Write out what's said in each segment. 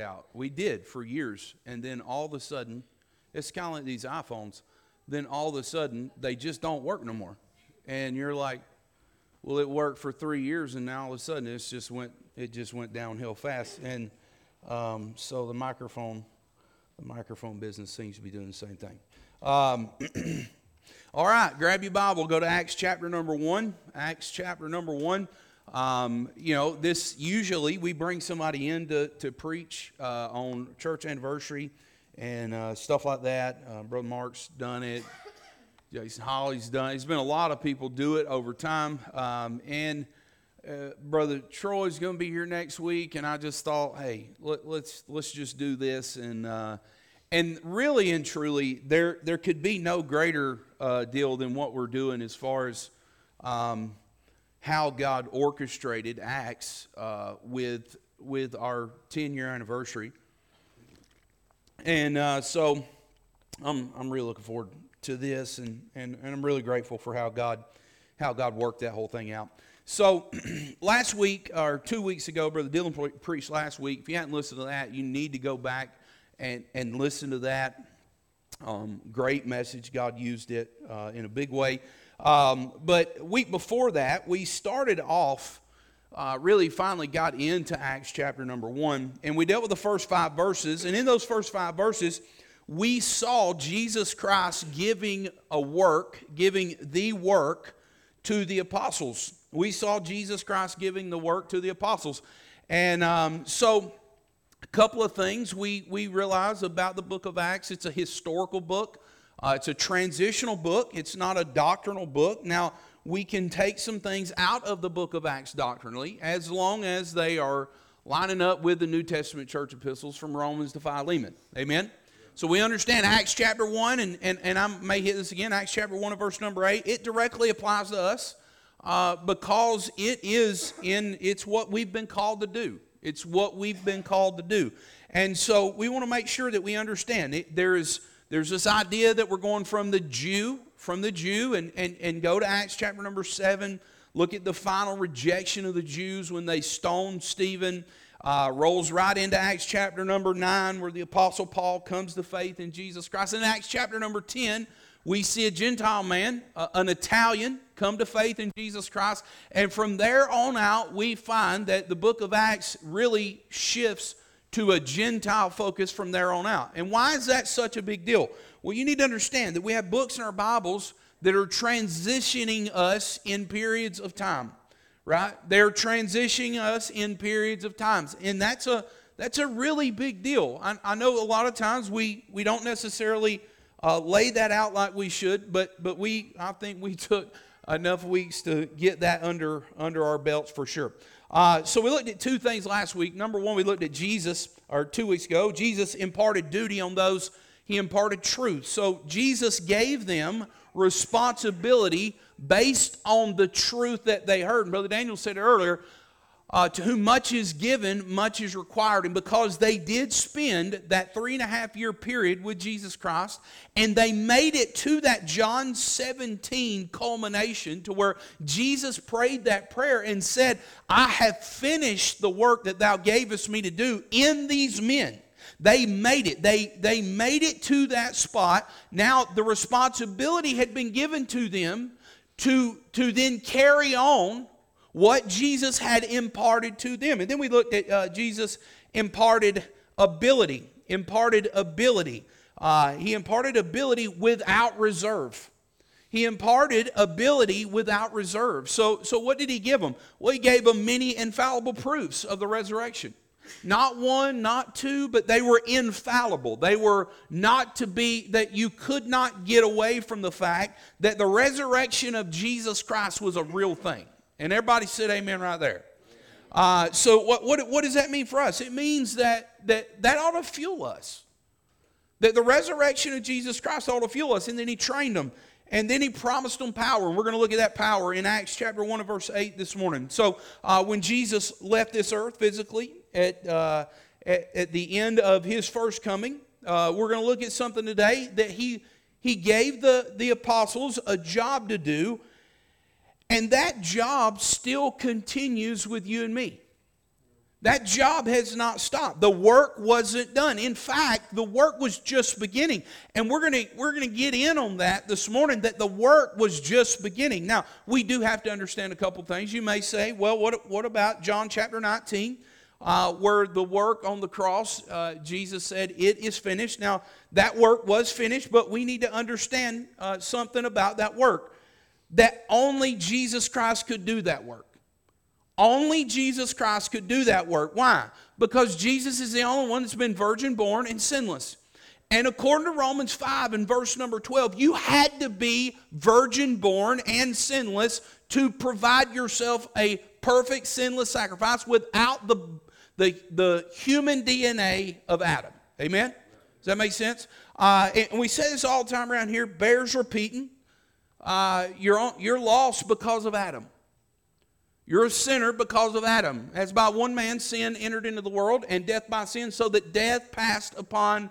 out. We did for years. And then all of a sudden, it's kind of like these iPhones. Then all of a sudden, they just don't work no more. And you're like, well, it worked for three years, and now all of a sudden, it's just went, it just went downhill fast. And um, so the microphone, the microphone business seems to be doing the same thing. Um, all right, grab your Bible, go to Acts chapter number one. Acts chapter number one. Um, you know, this usually we bring somebody in to, to preach uh, on church anniversary and uh, stuff like that. Uh, Brother Mark's done it. Jason Holly's done. There's been a lot of people do it over time. Um, and uh, Brother Troy's going to be here next week. And I just thought, hey, let, us let's, let's just do this. And, uh, and really and truly, there, there could be no greater uh, deal than what we're doing as far as. Um, how God orchestrated Acts uh, with with our 10 year anniversary. And uh, so I'm, I'm really looking forward to this, and, and, and I'm really grateful for how God, how God worked that whole thing out. So last week, or two weeks ago, Brother Dylan preached last week. If you hadn't listened to that, you need to go back and, and listen to that. Um, great message. God used it uh, in a big way. Um, but week before that, we started off, uh, really finally got into Acts chapter number one, and we dealt with the first five verses. And in those first five verses, we saw Jesus Christ giving a work, giving the work to the apostles. We saw Jesus Christ giving the work to the apostles. And um, so, a couple of things we, we realize about the book of Acts it's a historical book. Uh, it's a transitional book, it's not a doctrinal book. Now, we can take some things out of the book of Acts doctrinally as long as they are lining up with the New Testament church epistles from Romans to Philemon. Amen? So we understand Acts chapter 1, and, and, and I may hit this again, Acts chapter 1 and verse number 8. It directly applies to us uh, because it is in, it's what we've been called to do. It's what we've been called to do. And so we want to make sure that we understand it, there is there's this idea that we're going from the Jew, from the Jew, and, and, and go to Acts chapter number 7. Look at the final rejection of the Jews when they stoned Stephen. Uh, rolls right into Acts chapter number 9, where the Apostle Paul comes to faith in Jesus Christ. In Acts chapter number 10, we see a Gentile man, uh, an Italian, come to faith in Jesus Christ. And from there on out, we find that the book of Acts really shifts to a Gentile focus from there on out. And why is that such a big deal? Well, you need to understand that we have books in our Bibles that are transitioning us in periods of time, right? They're transitioning us in periods of times. And that's a that's a really big deal. I, I know a lot of times we, we don't necessarily uh, lay that out like we should, but but we I think we took enough weeks to get that under under our belts for sure. Uh, so we looked at two things last week. Number one, we looked at Jesus, or two weeks ago. Jesus imparted duty on those, he imparted truth. So Jesus gave them responsibility based on the truth that they heard. And Brother Daniel said earlier, uh, to whom much is given, much is required. And because they did spend that three and a half year period with Jesus Christ, and they made it to that John 17 culmination to where Jesus prayed that prayer and said, I have finished the work that thou gavest me to do in these men. They made it. They, they made it to that spot. Now, the responsibility had been given to them to, to then carry on what Jesus had imparted to them. And then we looked at uh, Jesus imparted ability, imparted ability. Uh, he imparted ability without reserve. He imparted ability without reserve. So, so what did he give them? Well, he gave them many infallible proofs of the resurrection. Not one, not two, but they were infallible. They were not to be, that you could not get away from the fact that the resurrection of Jesus Christ was a real thing. And everybody said amen right there. Uh, so what, what, what does that mean for us? It means that, that that ought to fuel us. That the resurrection of Jesus Christ ought to fuel us. And then he trained them. And then he promised them power. And we're going to look at that power in Acts chapter 1 and verse 8 this morning. So uh, when Jesus left this earth physically at, uh, at, at, the end of his first coming, uh, we're going to look at something today that he, he gave the, the apostles a job to do and that job still continues with you and me. That job has not stopped. The work wasn't done. In fact, the work was just beginning. And we're going to we're going to get in on that this morning that the work was just beginning. Now, we do have to understand a couple things. You may say, well, what, what about John chapter 19? Uh, where the work on the cross, uh, Jesus said, It is finished. Now, that work was finished, but we need to understand uh, something about that work. That only Jesus Christ could do that work. Only Jesus Christ could do that work. Why? Because Jesus is the only one that's been virgin born and sinless. And according to Romans 5 and verse number 12, you had to be virgin born and sinless to provide yourself a perfect sinless sacrifice without the, the, the human DNA of Adam. Amen? Does that make sense? Uh, and we say this all the time around here, bears repeating. Uh, you're, you're lost because of Adam. You're a sinner because of Adam. As by one man sin entered into the world, and death by sin, so that death passed upon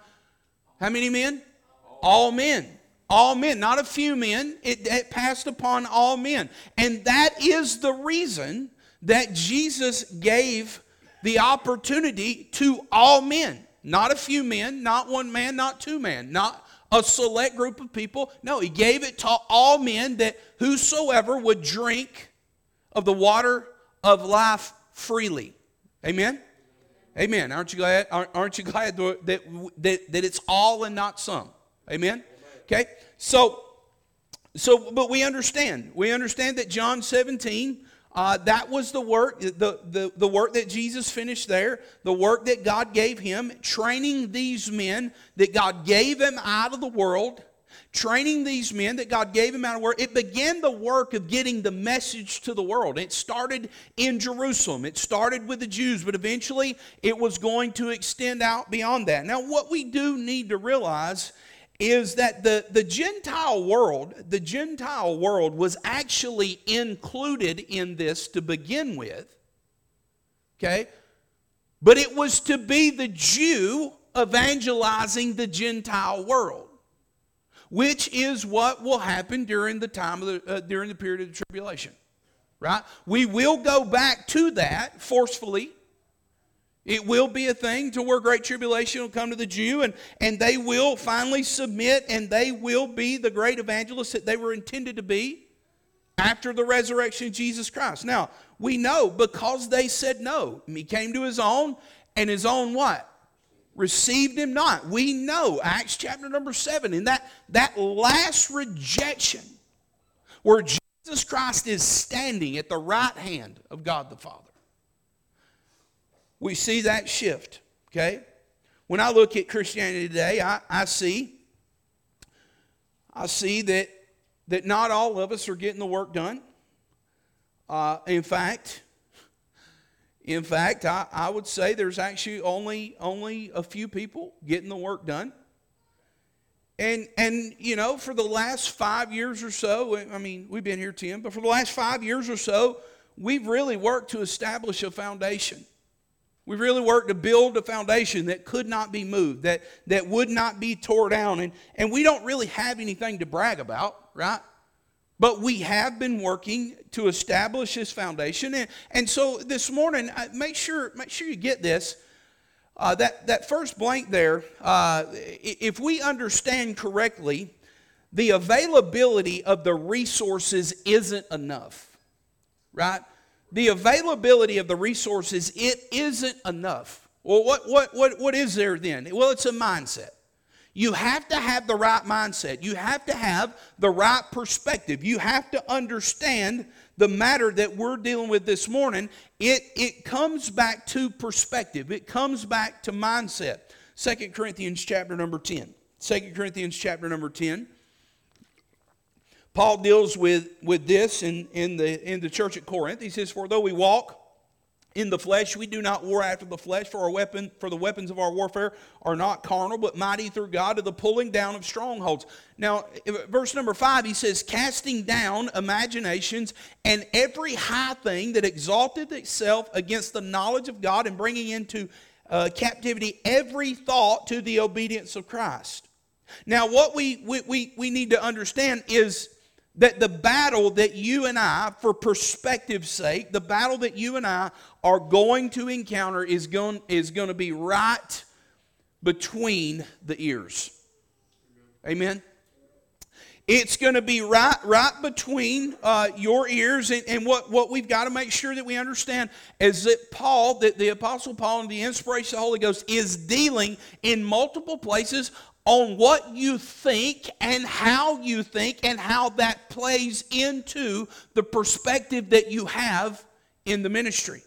how many men? All men. All men, not a few men. It, it passed upon all men. And that is the reason that Jesus gave the opportunity to all men. Not a few men, not one man, not two men, not a select group of people. No, he gave it to all men that whosoever would drink of the water of life freely. Amen? Amen. Aren't you glad? Aren't you glad that, that, that it's all and not some? Amen? Okay? So, so, but we understand. We understand that John 17, uh, that was the work, the, the, the work that Jesus finished there, the work that God gave him, training these men that God gave him out of the world training these men that God gave him out of the world. It began the work of getting the message to the world. It started in Jerusalem. It started with the Jews, but eventually it was going to extend out beyond that. Now, what we do need to realize is that the, the Gentile world, the Gentile world was actually included in this to begin with. Okay? But it was to be the Jew evangelizing the Gentile world which is what will happen during the time of the, uh, during the period of the tribulation. Right? We will go back to that forcefully. It will be a thing to where great tribulation will come to the Jew and, and they will finally submit and they will be the great evangelists that they were intended to be after the resurrection of Jesus Christ. Now, we know because they said no. He came to his own and his own what? received him not. We know, Acts chapter number 7, in that, that last rejection where Jesus Christ is standing at the right hand of God the Father. We see that shift, okay? When I look at Christianity today, I, I see I see that, that not all of us are getting the work done. Uh, in fact, in fact, I, I would say there's actually only, only a few people getting the work done. And, and, you know, for the last five years or so, I mean, we've been here 10, but for the last five years or so, we've really worked to establish a foundation. We've really worked to build a foundation that could not be moved, that, that would not be tore down. And, and we don't really have anything to brag about, right? But we have been working to establish this foundation. And, and so this morning, uh, make sure, make sure you get this. Uh, that, that first blank there, uh, if we understand correctly, the availability of the resources isn't enough, right? The availability of the resources, it isn't enough. Well, what, what, what, what is there then? Well, it's a mindset. You have to have the right mindset. You have to have the right perspective. You have to understand the matter that we're dealing with this morning. It, it comes back to perspective, it comes back to mindset. Second Corinthians chapter number 10. 2 Corinthians chapter number 10. Paul deals with, with this in, in, the, in the church at Corinth. He says, For though we walk in the flesh we do not war after the flesh for our weapon for the weapons of our warfare are not carnal but mighty through god to the pulling down of strongholds now verse number five he says casting down imaginations and every high thing that exalted itself against the knowledge of god and bringing into uh, captivity every thought to the obedience of christ now what we, we, we, we need to understand is that the battle that you and I, for perspective's sake, the battle that you and I are going to encounter is going, is going to be right between the ears. Amen. It's going to be right, right between uh, your ears. And, and, what, what we've got to make sure that we understand is that Paul, that the Apostle Paul, and the inspiration of the Holy Ghost is dealing in multiple places on what you think and how you think and how that plays into the perspective that you have in the ministry.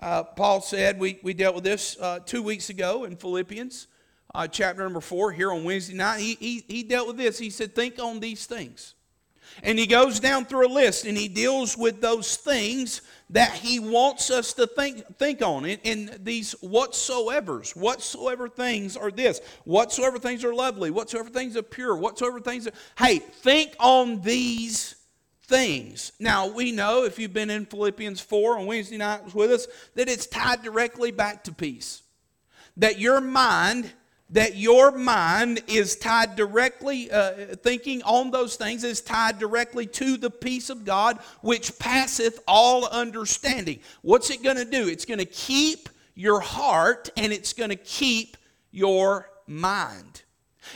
Uh, Paul said, we, we dealt with this uh, two weeks ago in Philippians uh, chapter number four here on Wednesday night. He, he, he dealt with this. He said, Think on these things. And he goes down through a list and he deals with those things that he wants us to think, think on. And, and these whatsoevers, whatsoever things are this, whatsoever things are lovely, whatsoever things are pure, whatsoever things are. Hey, think on these things. Now, we know if you've been in Philippians 4 on Wednesday nights with us, that it's tied directly back to peace. That your mind that your mind is tied directly, uh, thinking on those things is tied directly to the peace of God, which passeth all understanding. What's it going to do? It's going to keep your heart and it's going to keep your mind.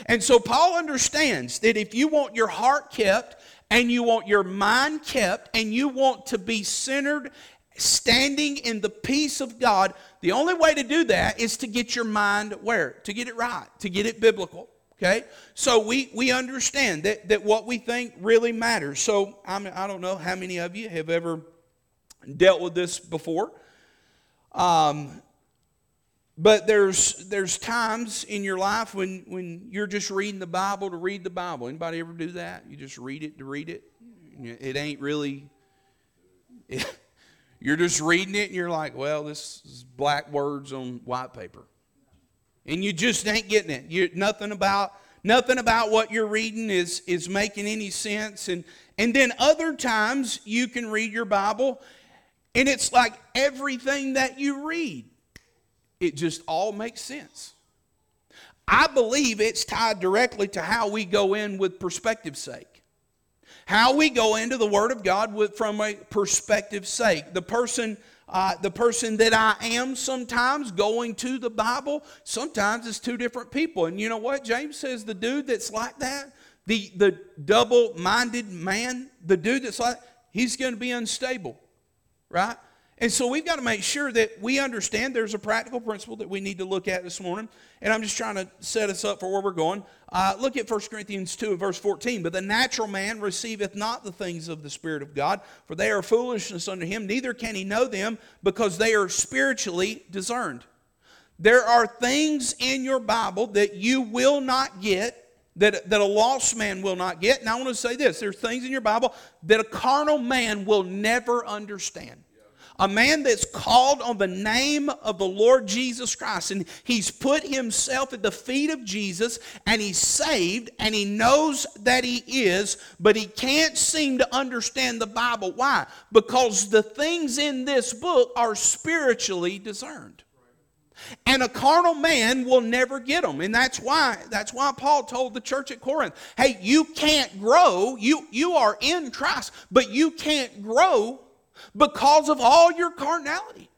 And so Paul understands that if you want your heart kept and you want your mind kept and you want to be centered standing in the peace of God, the only way to do that is to get your mind where? To get it right, to get it biblical. Okay? So we, we understand that, that what we think really matters. So I'm, I don't know how many of you have ever dealt with this before. Um, but there's there's times in your life when when you're just reading the Bible to read the Bible. Anybody ever do that? You just read it to read it. It ain't really. It, you're just reading it and you're like, well, this is black words on white paper. And you just ain't getting it. You nothing about nothing about what you're reading is is making any sense. And and then other times you can read your Bible and it's like everything that you read, it just all makes sense. I believe it's tied directly to how we go in with perspective sake how we go into the Word of God with, from a perspective sake. The person, uh, the person that I am sometimes going to the Bible, sometimes it's two different people. And you know what? James says the dude that's like that, the, the double minded man, the dude that's like, he's going to be unstable, right? And so we've got to make sure that we understand there's a practical principle that we need to look at this morning. And I'm just trying to set us up for where we're going. Uh, look at 1 Corinthians 2 verse 14. But the natural man receiveth not the things of the Spirit of God, for they are foolishness unto him, neither can he know them, because they are spiritually discerned. There are things in your Bible that you will not get that, that a lost man will not get. And I want to say this there's things in your Bible that a carnal man will never understand a man that's called on the name of the Lord Jesus Christ, and he's put himself at the feet of Jesus, and he's saved, and he knows that he is, but he can't seem to understand the Bible. Why? Because the things in this book are spiritually discerned. And a carnal man will never get them. And that's why, that's why Paul told the church at Corinth, hey, you can't grow. You, you are in Christ, but you can't grow because of all your carnality.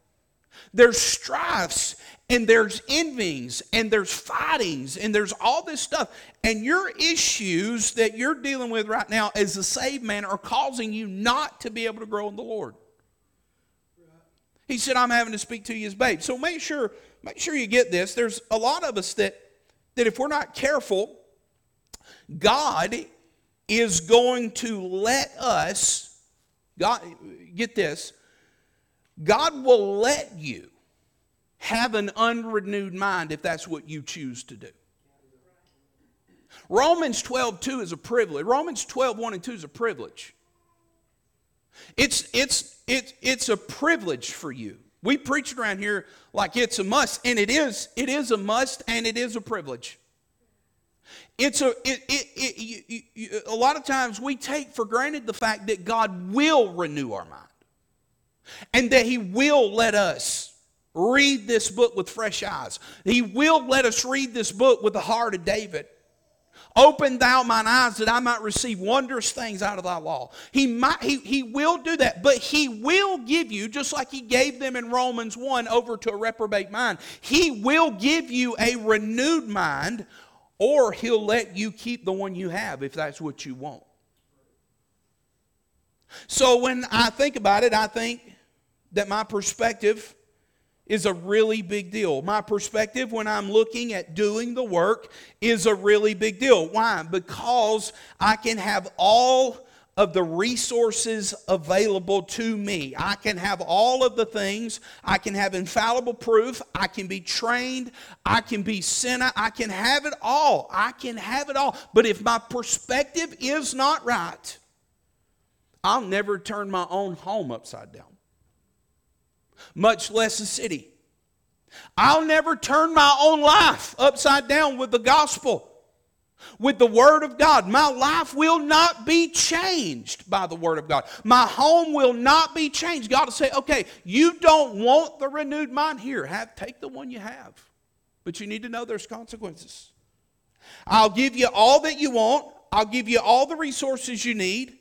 There's strifes and there's envyings and there's fightings and there's all this stuff. And your issues that you're dealing with right now as a saved man are causing you not to be able to grow in the Lord. He said, I'm having to speak to you as babe. So make sure, make sure you get this. There's a lot of us that, that if we're not careful, God is going to let us God, get this, God will let you have an unrenewed mind if that's what you choose to do. Romans 12, 2 is a privilege. Romans 12, 1 and 2 is a privilege. It's, it's, it's, it's a privilege for you. We preach it around here like it's a must, and it is. It is a must, and it is a privilege. It's a, it, it, it, you, you, a lot of times we take for granted the fact that God will renew our mind and that He will let us read this book with fresh eyes. He will let us read this book with the heart of David. Open thou mine eyes that I might receive wondrous things out of thy law. He, might, he, he will do that, but he will give you, just like he gave them in Romans 1 over to a reprobate mind, he will give you a renewed mind, or he'll let you keep the one you have if that's what you want. So when I think about it, I think that my perspective is a really big deal. My perspective when I'm looking at doing the work is a really big deal. Why? Because I can have all of the resources available to me. I can have all of the things. I can have infallible proof. I can be trained. I can be sent. I can have it all. I can have it all. But if my perspective is not right, I'll never turn my own home upside down much less a city. I'll never turn my own life upside down with the gospel, with the Word of God. My life will not be changed by the Word of God. My home will not be changed. God will say, okay, you don't want the renewed mind here. Have, take the one you have. But you need to know there's consequences. I'll give you all that you want. I'll give you all the resources you need.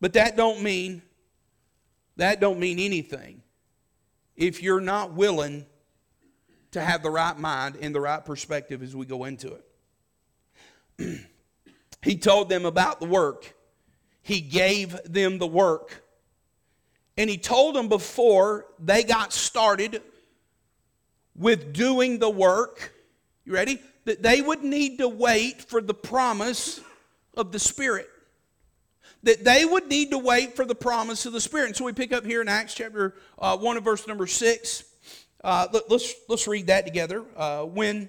But that don't mean that don't mean anything if you're not willing to have the right mind and the right perspective as we go into it. he told them about the work. He gave them the work. And he told them before they got started with doing the work, you ready? That they would need to wait for the promise of the Spirit that they would need to wait for the promise of the Spirit. And so we pick up here in Acts chapter uh, 1 and verse number 6. Uh, let, us let's, let's read that together. Uh, when,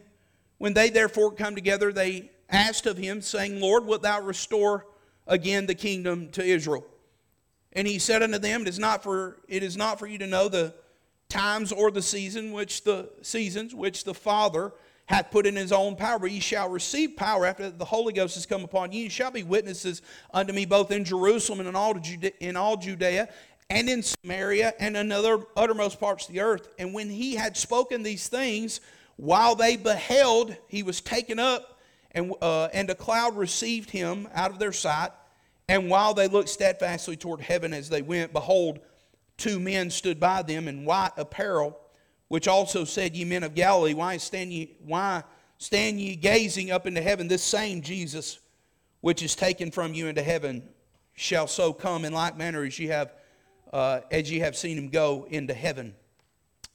when they therefore come together, they asked of him, saying, Lord, wilt thou restore again the kingdom to Israel? And he said unto them, It is not for, it is not for you to know the times or the season which the seasons which the Father hath put in his own power, but ye shall receive power after the Holy Ghost has come upon you. You shall be witnesses unto me both in Jerusalem and in all, in all Judea and in Samaria and in other uttermost parts of the earth. And when he had spoken these things, while they beheld, he was taken up, and, uh, and a cloud received him out of their sight. And while they looked steadfastly toward heaven as they went, behold, two men stood by them in white apparel which also said, Ye men of Galilee, why stand ye, why stand ye gazing up into heaven? This same Jesus, which is taken from you into heaven, shall so come in like manner as ye have, uh, as ye have seen him go into heaven.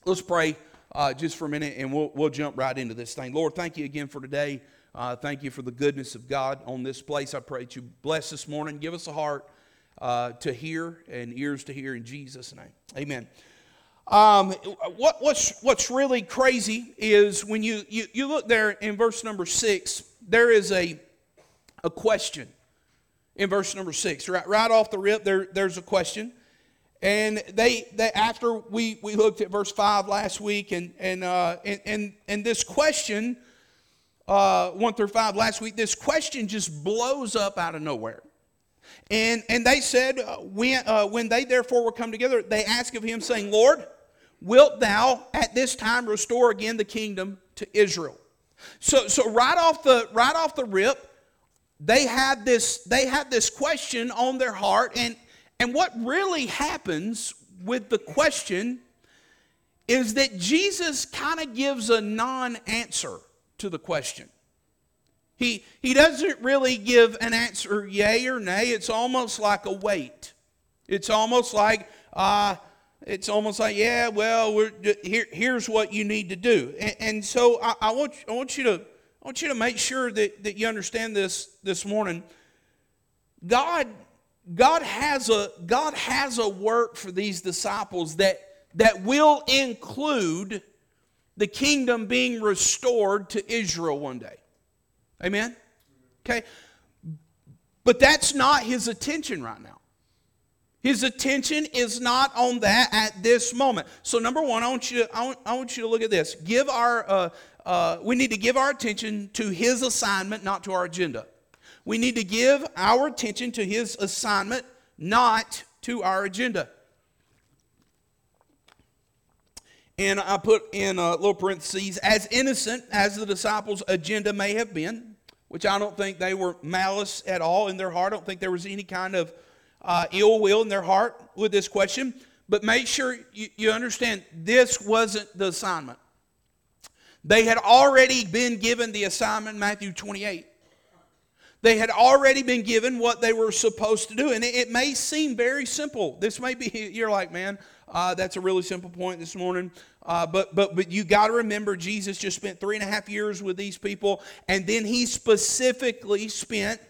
Let's pray uh, just for a minute, and we'll, we'll jump right into this thing. Lord, thank you again for today. Uh, thank you for the goodness of God on this place. I pray that you bless this morning. Give us a heart uh, to hear and ears to hear in Jesus' name. Amen. Um, what, what's, what's really crazy is when you, you, you look there in verse number six, there is a, a question in verse number six. Right, right off the rip, there, there's a question. And they, they after we, we looked at verse 5 last week, and, and, uh, and, and, and this question, uh, 1 through 5 last week, this question just blows up out of nowhere. And, and they said, uh, when, uh, when they therefore were come together, they asked of him, saying, Lord, wilt thou at this time restore again the kingdom to Israel? So, so right off the right off the rip, they had this they had this question on their heart, and and what really happens with the question is that Jesus kind of gives a non-answer to the question. He, he doesn't really give an answer yay or nay. It's almost like a wait. It's almost like, uh, it's almost like, yeah, well, we're, here, here's what you need to do. And, and so I, I, want, I, want you to, I want you to make sure that, that you understand this this morning. God, God, has a, God has a work for these disciples that, that will include the kingdom being restored to Israel one day. Amen? Okay? But that's not his attention right now. His attention is not on that at this moment. So, number one, I want you to, I want, I want you to look at this. Give our, uh, uh, we need to give our attention to his assignment, not to our agenda. We need to give our attention to his assignment, not to our agenda. And I put in a little parentheses, as innocent as the disciples' agenda may have been, which I don't think they were malice at all in their heart. I don't think there was any kind of uh, ill will in their heart with this question. But make sure you, you understand this wasn't the assignment. They had already been given the assignment, Matthew 28. They had already been given what they were supposed to do. And it, it may seem very simple. This may be, you're like, man, uh, that's a really simple point this morning. Uh, but but but you got to remember, Jesus just spent three and a half years with these people, and then he specifically spent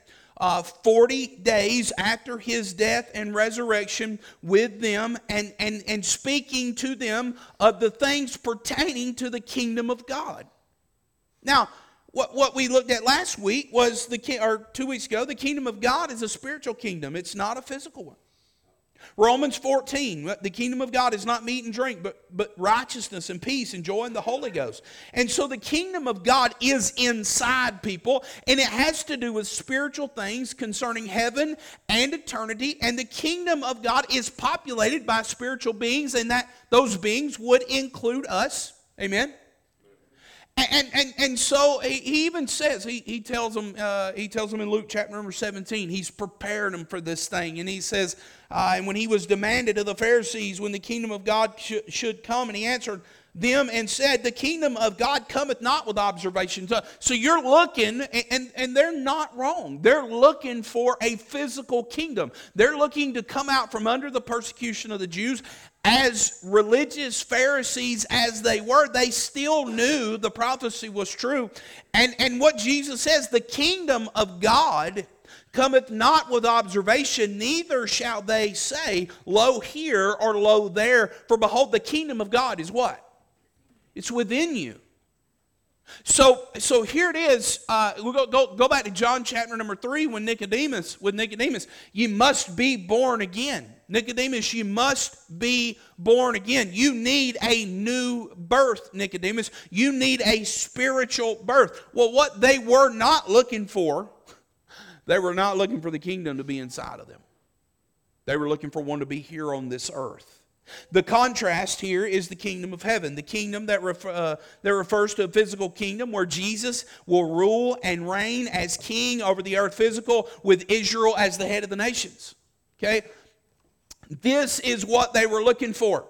uh, 40 days after his death and resurrection with them and, and, and speaking to them of the things pertaining to the kingdom of God. Now, what, what we looked at last week was the or two weeks ago, the kingdom of God is a spiritual kingdom. It's not a physical one. Romans 14, the kingdom of God is not meat and drink, but, but righteousness and peace and joy in the Holy Ghost. And so the kingdom of God is inside people, and it has to do with spiritual things concerning heaven and eternity. And the kingdom of God is populated by spiritual beings, and that those beings would include us. Amen. And, and, and so he even says, he, he, tells them, uh, he tells them in Luke chapter number 17, he's prepared them for this thing. And he says, uh, and when he was demanded of the Pharisees when the kingdom of God sh- should come, and he answered them and said, The kingdom of God cometh not with observation. So, so you're looking, and, and they're not wrong. They're looking for a physical kingdom. They're looking to come out from under the persecution of the Jews as religious Pharisees as they were, they still knew the prophecy was true. And, and what Jesus says, the kingdom of God cometh not with observation, neither shall they say, Lo here or lo there. For behold, the kingdom of God is what? It's within you. So, so here it is. Uh, we'll go, go, go back to John chapter number three when Nicodemus, with Nicodemus, you must be born again. Nicodemus, you must be born again. You need a new birth, Nicodemus. You need a spiritual birth. Well, what they were not looking for, they were not looking for the kingdom to be inside of them. They were looking for one to be here on this earth. The contrast here is the kingdom of heaven, the kingdom that, refer, uh, that refers to a physical kingdom where Jesus will rule and reign as king over the earth, physical, with Israel as the head of the nations. Okay? This is what they were looking for.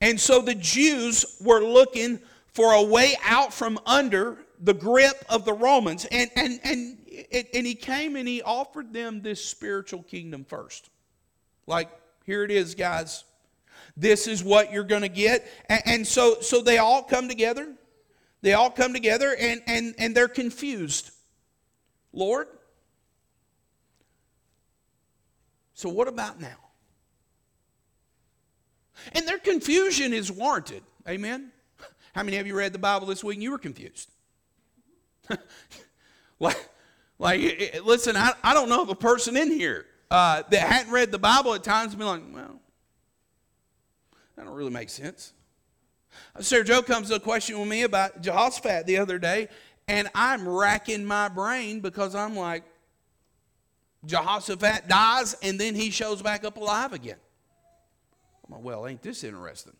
And so the Jews were looking for a way out from under the grip of the Romans. And, and, and, and he came and he offered them this spiritual kingdom first. Like, here it is, guys. This is what you're going to get. And, and, so, so they all come together. They all come together and, and, and they're confused. Lord, so what about now? And their confusion is warranted. Amen? How many of you read the Bible this week and you were confused? like, like, listen, I, I don't know of a person in here uh, that hadn't read the Bible at times and be like, well, that don't really make sense. Sarah Joe comes to a question with me about Jehoshaphat the other day, and I'm racking my brain because I'm like, Jehoshaphat dies and then he shows back up alive again. Well, ain't this interesting?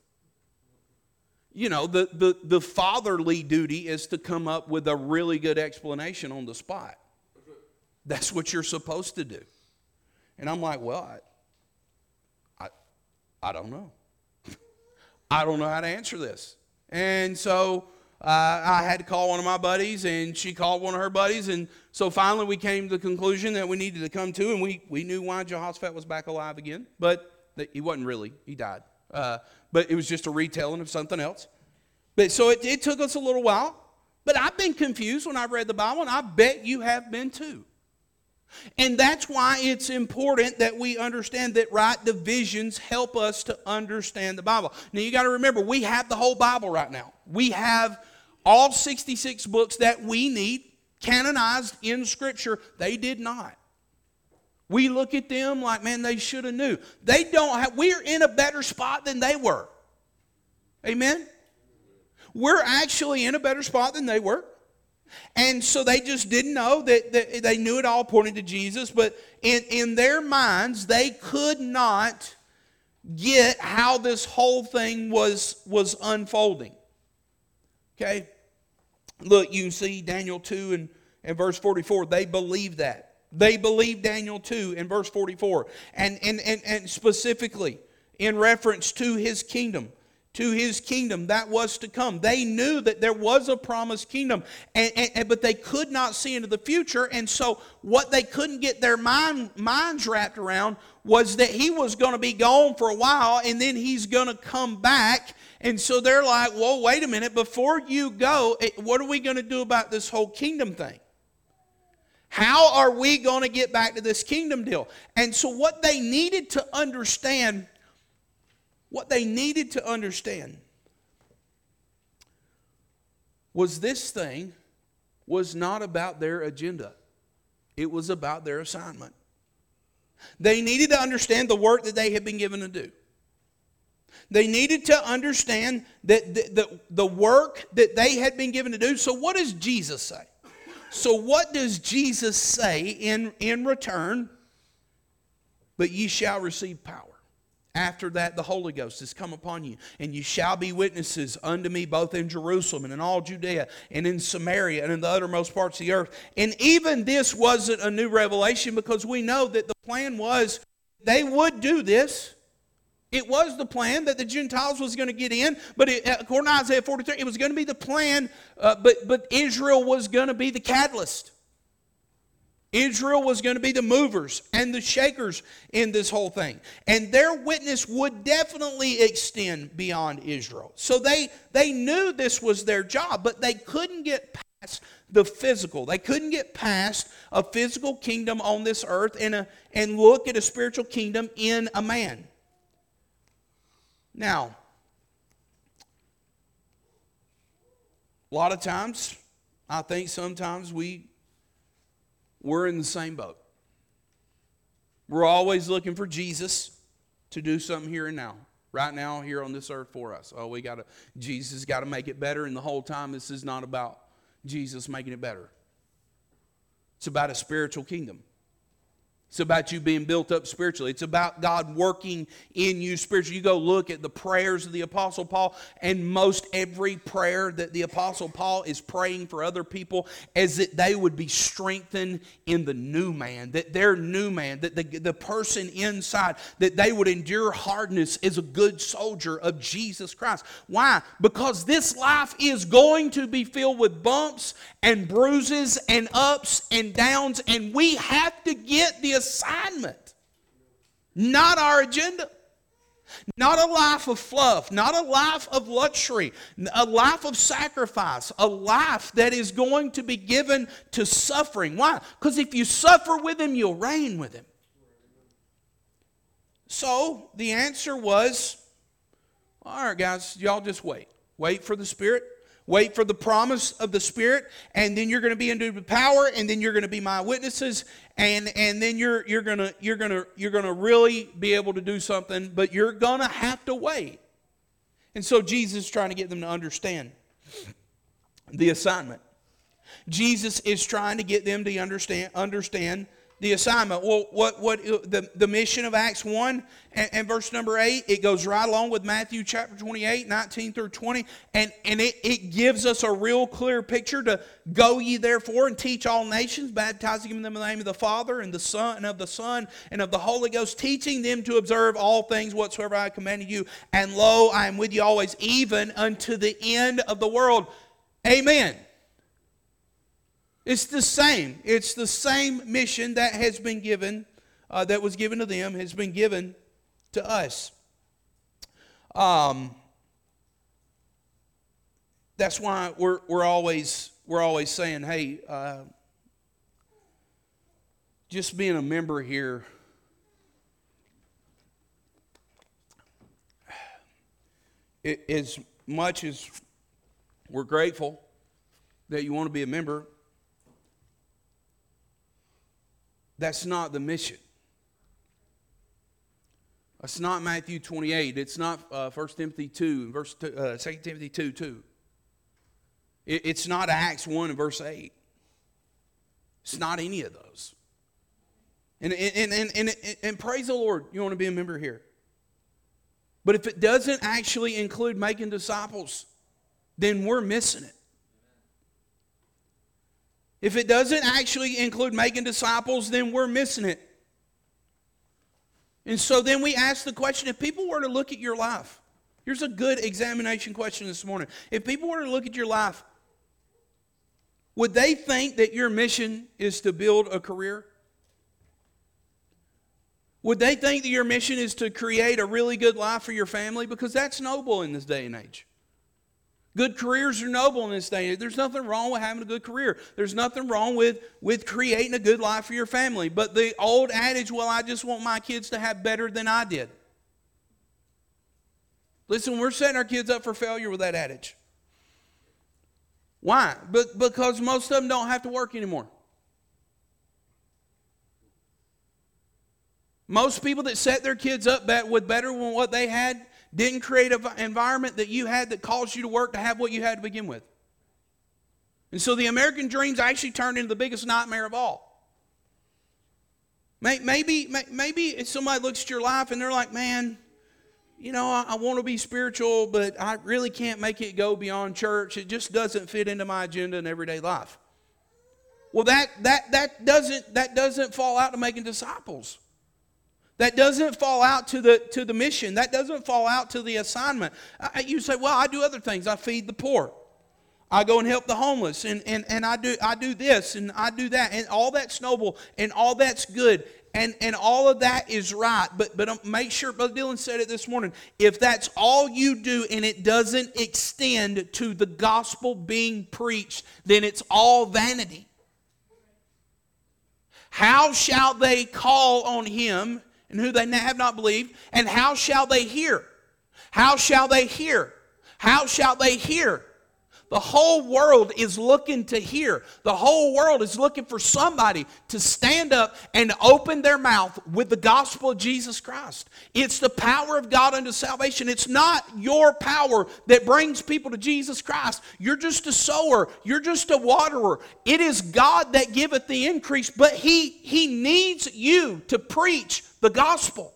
You know, the, the, the fatherly duty is to come up with a really good explanation on the spot. That's what you're supposed to do. And I'm like, well, I, I, I don't know. I don't know how to answer this. And so uh, I had to call one of my buddies, and she called one of her buddies. And so finally, we came to the conclusion that we needed to come to, and we, we knew why Jehoshaphat was back alive again. But he wasn't really, he died. Uh, but it was just a retelling of something else. But so it, it took us a little while. But I've been confused when I've read the Bible, and I bet you have been too. And that's why it's important that we understand that right divisions help us to understand the Bible. Now, you got to remember, we have the whole Bible right now. We have all 66 books that we need canonized in Scripture. They did not. We look at them like, man, they should have knew. They don't have, we're in a better spot than they were. Amen? We're actually in a better spot than they were. And so they just didn't know that, that they knew it all pointed to Jesus, but in, in their minds, they could not get how this whole thing was, was unfolding. Okay? Look, you see Daniel 2 and and verse 44. They believe that. They believed Daniel 2 in verse 44. And, and, and, and specifically in reference to his kingdom to his kingdom that was to come. They knew that there was a promised kingdom, and, and, but they could not see into the future. And so, what they couldn't get their mind, minds wrapped around was that he was going to be gone for a while and then he's going to come back. And so they're like, well, wait a minute, before you go, eh, what are we going to do about this whole kingdom thing? How are we going to get back to this kingdom deal? And so, what they needed to understand what they needed to understand was this thing was not about their agenda, it was about their assignment. They needed to understand the work that they had been given to do. They needed to understand that the, the, the, work that they had been given to do. So, what does Jesus say? So, what does Jesus say in, in return? But ye shall receive power. After that, the Holy Ghost has come upon you, and you shall be witnesses unto me both in Jerusalem and in all Judea and in Samaria and in the uttermost parts of the earth. And even this wasn't a new revelation because we know that the plan was they would do this. It was the plan that the Gentiles was going to get in, but it, according to Isaiah 43, it was going to be the plan, uh, but, but Israel was going to be the catalyst. Israel was going to be the movers and the shakers in this whole thing. And their witness would definitely extend beyond Israel. So they, they knew this was their job, but they couldn't get past the physical. They couldn't get past a physical kingdom on this earth and, a, and look at a spiritual kingdom in a man. Now, a lot of times, I think sometimes we we're in the same boat. We're always looking for Jesus to do something here and now. Right now, here on this earth for us. Oh, we got to, Jesus got to make it better. And the whole time, this is not about Jesus making it better. It's about a spiritual kingdom. It's about you being built up spiritually. It's about God working in you spiritually. You go look at the prayers of the Apostle Paul, and most every prayer that the Apostle Paul is praying for other people is that they would be strengthened in the new man, that their new man, that the, the person inside, that they would endure hardness as a good soldier of Jesus Christ. Why? Because this life is going to be filled with bumps and bruises and ups and downs, and we have to get the assignment, not our agenda. Not a life of fluff, not a life of luxury, a life of sacrifice, a life that is going to be given to suffering. Why? Because if you suffer with Him, you'll reign with Him. So the answer was all right, guys, y'all just wait. Wait for the Spirit Wait for the promise of the Spirit, and then you're going to be endued with power, and then you're going to be my witnesses, and and then you're you're gonna you're gonna you're gonna really be able to do something, but you're gonna have to wait. And so Jesus is trying to get them to understand the assignment. Jesus is trying to get them to understand understand the assignment. Well, what, what uh, the, the mission of Acts 1 and, and, verse number 8, it goes right along with Matthew chapter 28, 19 through 20, and, and it, it gives us a real clear picture to go ye therefore and teach all nations, baptizing them in the name of the Father and the Son and of the Son and of the Holy Ghost, teaching them to observe all things whatsoever I commanded you. And lo, I am with you always, even unto the end of the world. Amen. It's the same. It's the same mission that has been given, uh, that was given to them, has been given to us. Um, that's why we're, we're always we're always saying, hey, uh, just being a member here. It, as much as we're grateful that you want to be a member, That's not the mission. It's not Matthew 28. It's not uh, 1 Timothy 2, verse two, uh, 2 Timothy 2, 2. It, it's not Acts 1 and verse 8. It's not any of those. And, and, and, and, and praise the Lord, you want to be a member here. But if it doesn't actually include making disciples, then we're missing it. If it doesn't actually include making disciples, then we're missing it. And so then we ask the question if people were to look at your life, here's a good examination question this morning. If people were to look at your life, would they think that your mission is to build a career? Would they think that your mission is to create a really good life for your family? Because that's noble in this day and age. Good careers are noble in this day. There's nothing wrong with having a good career. There's nothing wrong with, with creating a good life for your family. But the old adage, well, I just want my kids to have better than I did. Listen, we're setting our kids up for failure with that adage. Why? But because most of them don't have to work anymore. Most people that set their kids up with better than what they had didn't create an environment that you had that caused you to work to have what you had to begin with. And so the American dreams actually turned into the biggest nightmare of all. Maybe, maybe somebody looks at your life and they're like, man, you know, I, want to be spiritual, but I really can't make it go beyond church. It just doesn't fit into my agenda in everyday life. Well, that, that, that, doesn't, that doesn't fall out to making disciples. That doesn't fall out to the, to the mission. That doesn't fall out to the assignment. you say, well, I do other things. I feed the poor. I go and help the homeless and, and, and I do I do this and I do that and all that's noble and all that's good and, and all of that is right. But but um, make sure, Brother Dylan said it this morning. If that's all you do and it doesn't extend to the gospel being preached, then it's all vanity. How shall they call on him and who they have not believed. And how shall they hear? How shall they hear? How shall they hear? The whole world is looking to hear. The whole world is looking for somebody to stand up and open their mouth with the gospel of Jesus Christ. It's the power of God unto salvation. It's not your power that brings people to Jesus Christ. You're just a sower, you're just a waterer. It is God that giveth the increase, but He, he needs you to preach the gospel.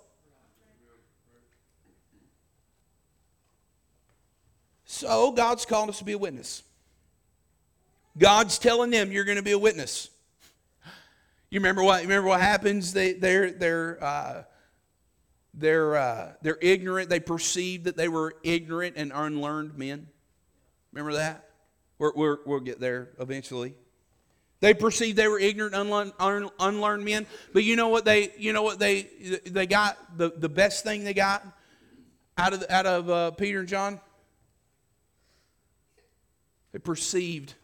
So God's called us to be a witness. God's telling them you're going to be a witness. You remember what? You remember what happens? They they're they're uh, they're uh, they're ignorant. They perceived that they were ignorant and unlearned men. Remember that? We're, we're, we'll get there eventually. They perceived they were ignorant, unlearned, men. But you know what they, you know what they, they got the, the best thing they got out of out of uh, Peter and John. They perceived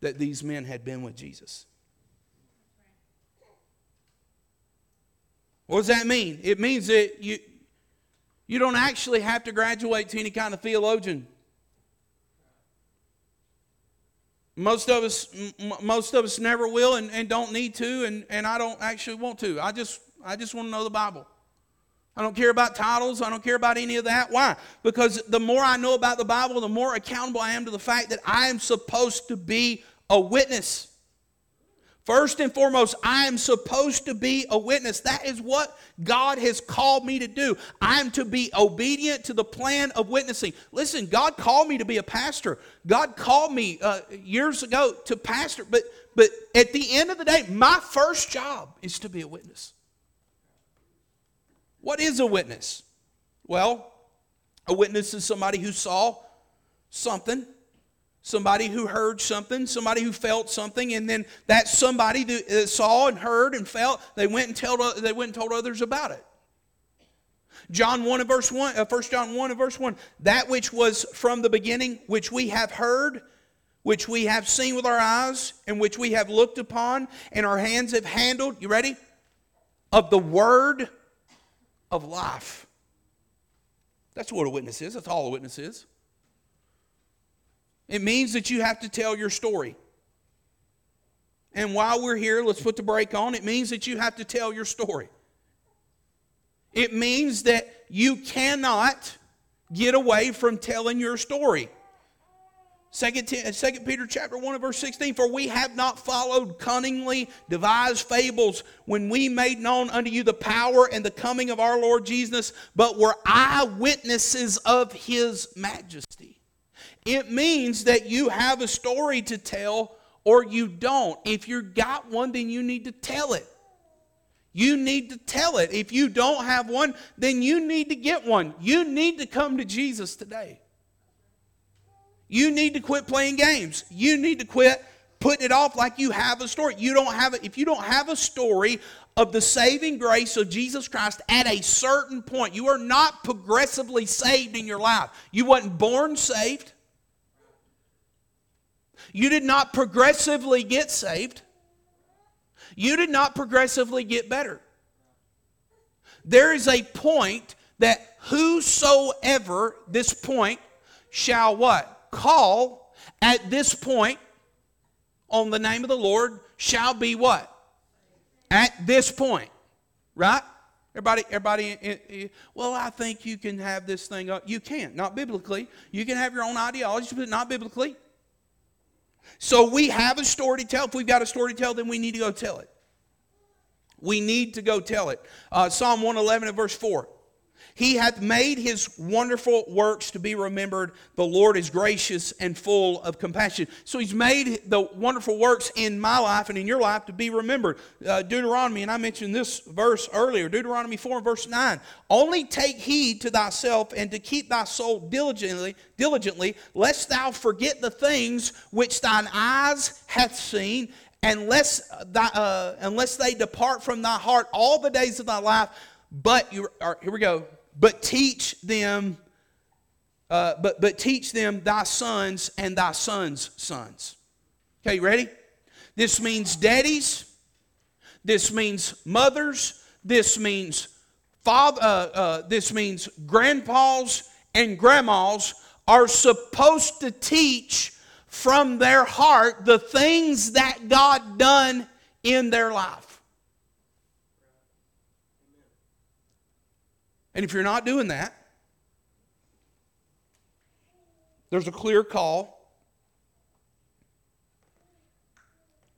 that these men had been with Jesus. What does that mean? It means that you you don't actually have to graduate to any kind of theologian Most of us, most of us never will and, and don't need to, and, and I don't actually want to. I just, I just want to know the Bible. I don't care about titles. I don't care about any of that. Why? Because the more I know about the Bible, the more accountable I am to the fact that I am supposed to be a witness. First and foremost, I am supposed to be a witness. That is what God has called me to do. I am to be obedient to the plan of witnessing. Listen, God called me to be a pastor. God called me uh, years ago to pastor. But, but at the end of the day, my first job is to be a witness. What is a witness? Well, a witness is somebody who saw something Somebody who heard something, somebody who felt something, and then that somebody that saw and heard and felt, they went and told, they went and told others about it. John 1 and verse 1, uh, 1 John 1 and verse 1, that which was from the beginning, which we have heard, which we have seen with our eyes, and which we have looked upon, and our hands have handled, you ready? Of the word of life. That's what a witness is. That's all a witness is. It means that you have to tell your story. And while we're here, let's put the brake on. It means that you have to tell your story. It means that you cannot get away from telling your story. Second, Second Peter chapter 1 and verse 16, for we have not followed cunningly devised fables when we made known unto you the power and the coming of our Lord Jesus, but were eyewitnesses of his majesty. It means that you have a story to tell or you don't. If you've got one, then you need to tell it. You need to tell it. If you don't have one, then you need to get one. You need to come to Jesus today. You need to quit playing games. You need to quit putting it off like you have a story. You don't have it. If you don't have a story of the saving grace of Jesus Christ at a certain point, you are not progressively saved in your life. You wasn't born saved. You did not progressively get saved. You did not progressively get better. There is a point that whosoever this point shall what? Call at this point on the name of the Lord shall be what? At this point. Right? Everybody, everybody, eh, eh, well, I think you can have this thing up. You can't, not biblically. You can have your own ideology, but not biblically. So we have a story to tell. If we've got a story to tell, then we need to go tell it. We need to go tell it. Uh, Psalm 111 and verse 4. He hath made his wonderful works to be remembered. The Lord is gracious and full of compassion. So he's made the wonderful works in my life and in your life to be remembered. Uh, Deuteronomy, and I mentioned this verse earlier, Deuteronomy 4 and verse 9. Only take heed to thyself and to keep thy soul diligently, diligently, lest thou forget the things which thine eyes hath seen, unless, thy, uh, unless they depart from thy heart all the days of thy life. But you are, here we go but teach them uh, but, but teach them thy sons and thy sons' sons. Okay, you ready? This means daddies. This means mothers. This means father. Uh, uh, this means grandpas and grandmas are supposed to teach from their heart the things that God done in their life. And if you're not doing that, there's a clear call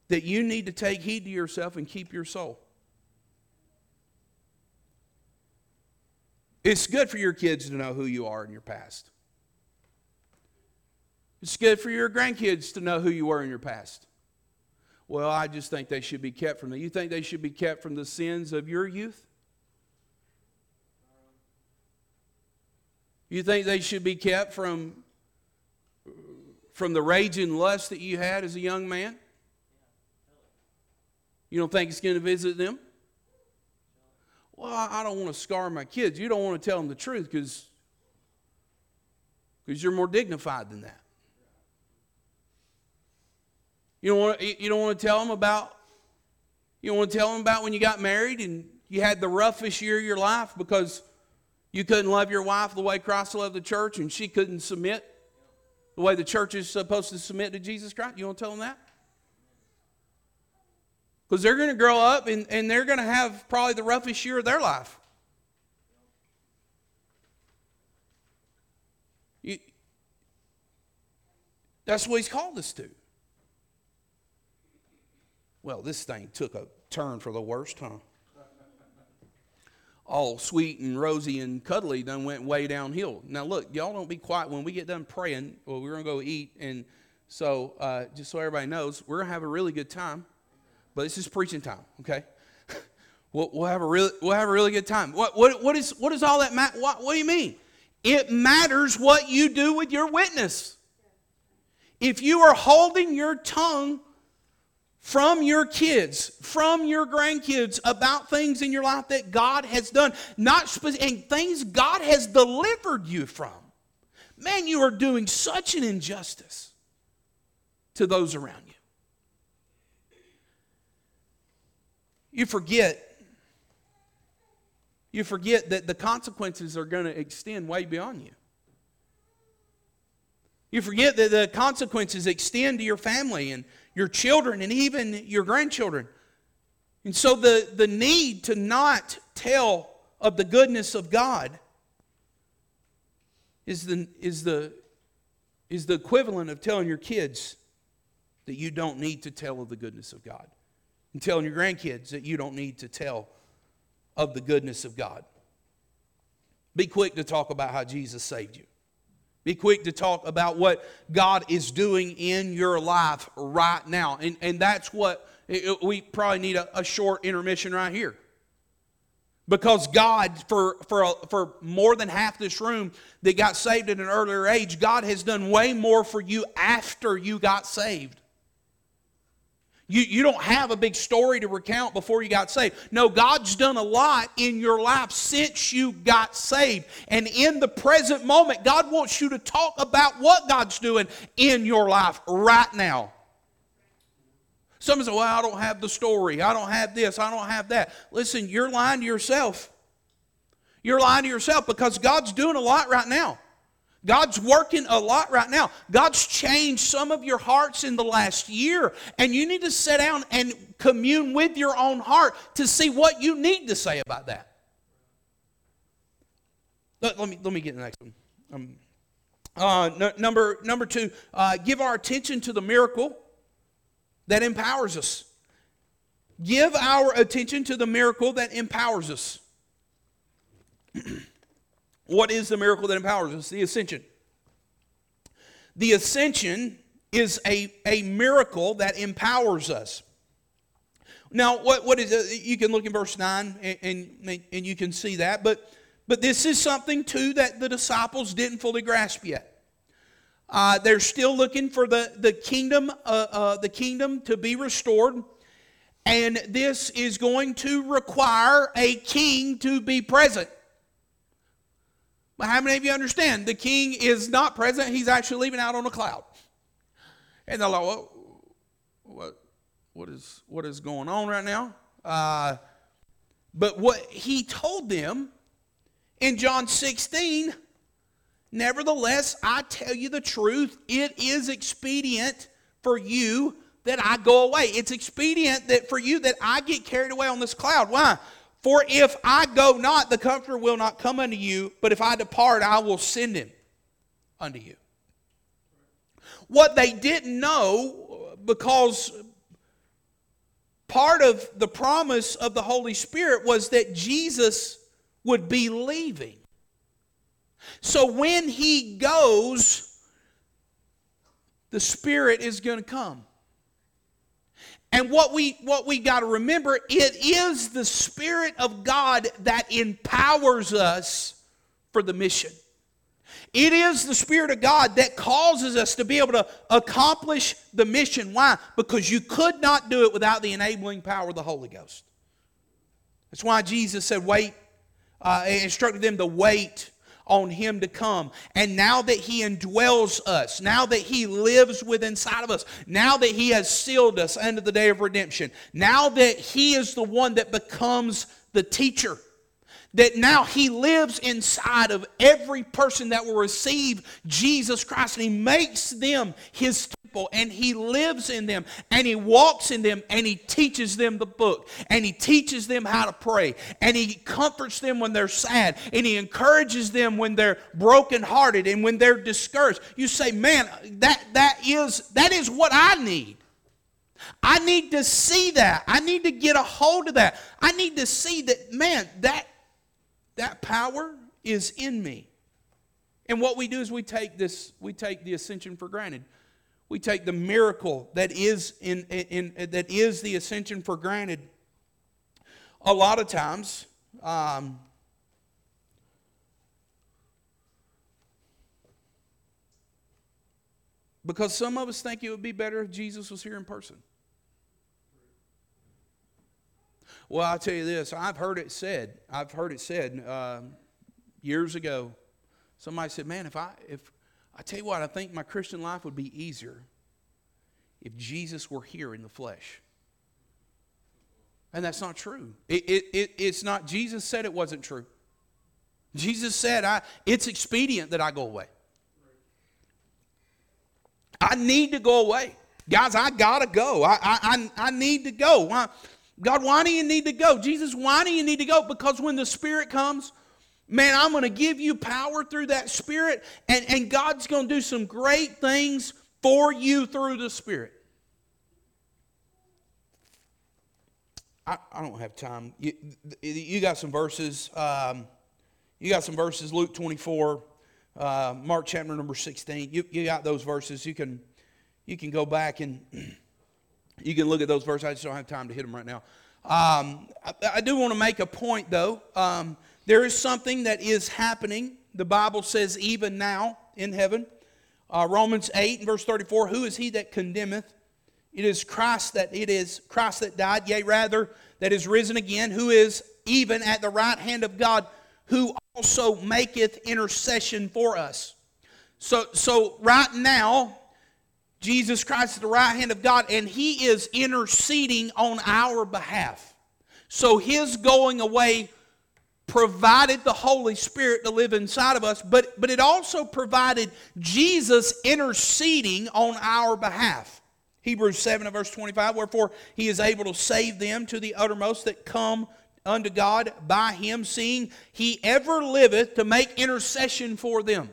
that you need to take heed to yourself and keep your soul. It's good for your kids to know who you are in your past. It's good for your grandkids to know who you were in your past. Well, I just think they should be kept from that. You think they should be kept from the sins of your youth? You think they should be kept from, from the rage and lust that you had as a young man? You don't think it's going to visit them? Well, I don't want to scar my kids. You don't want to tell them the truth because because you're more dignified than that. You don't want to, you don't want to tell them about you don't want to tell them about when you got married and you had the roughest year of your life because you couldn't love your wife the way Christ loved the church, and she couldn't submit the way the church is supposed to submit to Jesus Christ. You want to tell them that? Because they're going to grow up and, and they're going to have probably the roughest year of their life. You, that's what he's called us to. Well, this thing took a turn for the worst, huh? All sweet and rosy and cuddly then went way downhill. Now, look, y'all don't be quiet. When we get done praying, well, we're going to go eat. And so, uh, just so everybody knows, we're going to have a really good time. But this is preaching time, okay? we'll, we'll, have a really, we'll have a really good time. What, what, what, is, what does all that matter? What, what do you mean? It matters what you do with your witness. If you are holding your tongue from your kids, from your grandkids about things in your life that God has done, not and things God has delivered you from. Man, you are doing such an injustice to those around you. You forget you forget that the consequences are going to extend way beyond you. You forget that the consequences extend to your family and your children, and even your grandchildren. And so the, the need to not tell of the goodness of God is the, is, the, is the equivalent of telling your kids that you don't need to tell of the goodness of God. And telling your grandkids that you don't need to tell of the goodness of God. Be quick to talk about how Jesus saved you. Be quick to talk about what God is doing in your life right now. And, and that's what it, we probably need a, a short intermission right here. Because God, for, for, for more than half this room that got saved at an earlier age, God has done way more for you after you got saved. You, you don't have a big story to recount before you got saved. No, God's done a lot in your life since you got saved. And in the present moment, God wants you to talk about what God's doing in your life right now. Some say, well, I don't have the story. I don't have this. I don't have that. Listen, you're lying to yourself. You're lying to yourself because God's doing a lot right now. God's working a lot right now. God's changed some of your hearts in the last year, and you need to sit down and commune with your own heart to see what you need to say about that. Let, let me, let me get the next one. Um, uh, n- number, number two, uh, give our attention to the miracle that empowers us. Give our attention to the miracle that empowers us. what is the miracle that empowers us? The ascension. The ascension is a, a miracle that empowers us. Now, what, what is it? You can look in verse 9 and, and, and you can see that, but, but this is something too that the disciples didn't fully grasp yet. Uh, they're still looking for the, the kingdom, uh, uh, the kingdom to be restored. And this is going to require a king to be present. How many of you understand? The king is not present, he's actually leaving out on a cloud. And they're like, well, what, what, is, what is going on right now? Uh, but what he told them in John 16 Nevertheless, I tell you the truth, it is expedient for you that I go away. It's expedient that for you that I get carried away on this cloud. Why? For if I go not, the comforter will not come unto you, but if I depart, I will send him unto you. What they didn't know, because part of the promise of the Holy Spirit was that Jesus would be leaving. So when he goes, the Spirit is going to come. And what we what we got to remember, it is the Spirit of God that empowers us for the mission. It is the Spirit of God that causes us to be able to accomplish the mission. Why? Because you could not do it without the enabling power of the Holy Ghost. That's why Jesus said, wait, uh, instructed them to wait on him to come. And now that he indwells us, now that he lives within inside of us, now that he has sealed us unto the day of redemption, now that he is the one that becomes the teacher, that now he lives inside of every person that will receive Jesus Christ and he makes them his people and he lives in them and he walks in them and he teaches them the book and he teaches them how to pray and he comforts them when they're sad and he encourages them when they're brokenhearted and when they're discouraged. You say, "Man, that that is that is what I need." I need to see that. I need to get a hold of that. I need to see that, man, that that power is in me. And what we do is we take this, we take the ascension for granted. We take the miracle that is in, in, in that is the ascension for granted. A lot of times, um, because some of us think it would be better if Jesus was here in person. Well, I'll tell you this. I've heard it said. I've heard it said uh, years ago. Somebody said, "Man, if I if I tell you what, I think my Christian life would be easier if Jesus were here in the flesh." And that's not true. It, it, it, it's not. Jesus said it wasn't true. Jesus said, I, "It's expedient that I go away." I need to go away, guys. I gotta go. I I I, need to go. Why? God, why do you need to go? Jesus, why do you need to go? Because when the Spirit comes, man, I'm going to give you power through that Spirit, and, and God's going to do some great things for you through the Spirit. I, I don't have time. You, you got some verses. Um, you got some verses, Luke 24, uh, Mark chapter number 16. You, you got those verses. You can, you can go back and you can look at those verses. I just don't have time to hit them right now. Um, I, I, do want to make a point, though. Um, there is something that is happening. The Bible says, even now in heaven. Uh, Romans 8 and verse 34 Who is he that condemneth? It is Christ that it is Christ that died, yea, rather, that is risen again, who is even at the right hand of God, who also maketh intercession for us. So, so right now, Jesus Christ is the right hand of God, and He is interceding on our behalf. So His going away provided the Holy Spirit to live inside of us, but, but it also provided Jesus interceding on our behalf. Hebrews 7 and verse 25, wherefore he is able to save them to the uttermost that come unto God by him, seeing he ever liveth to make intercession for them.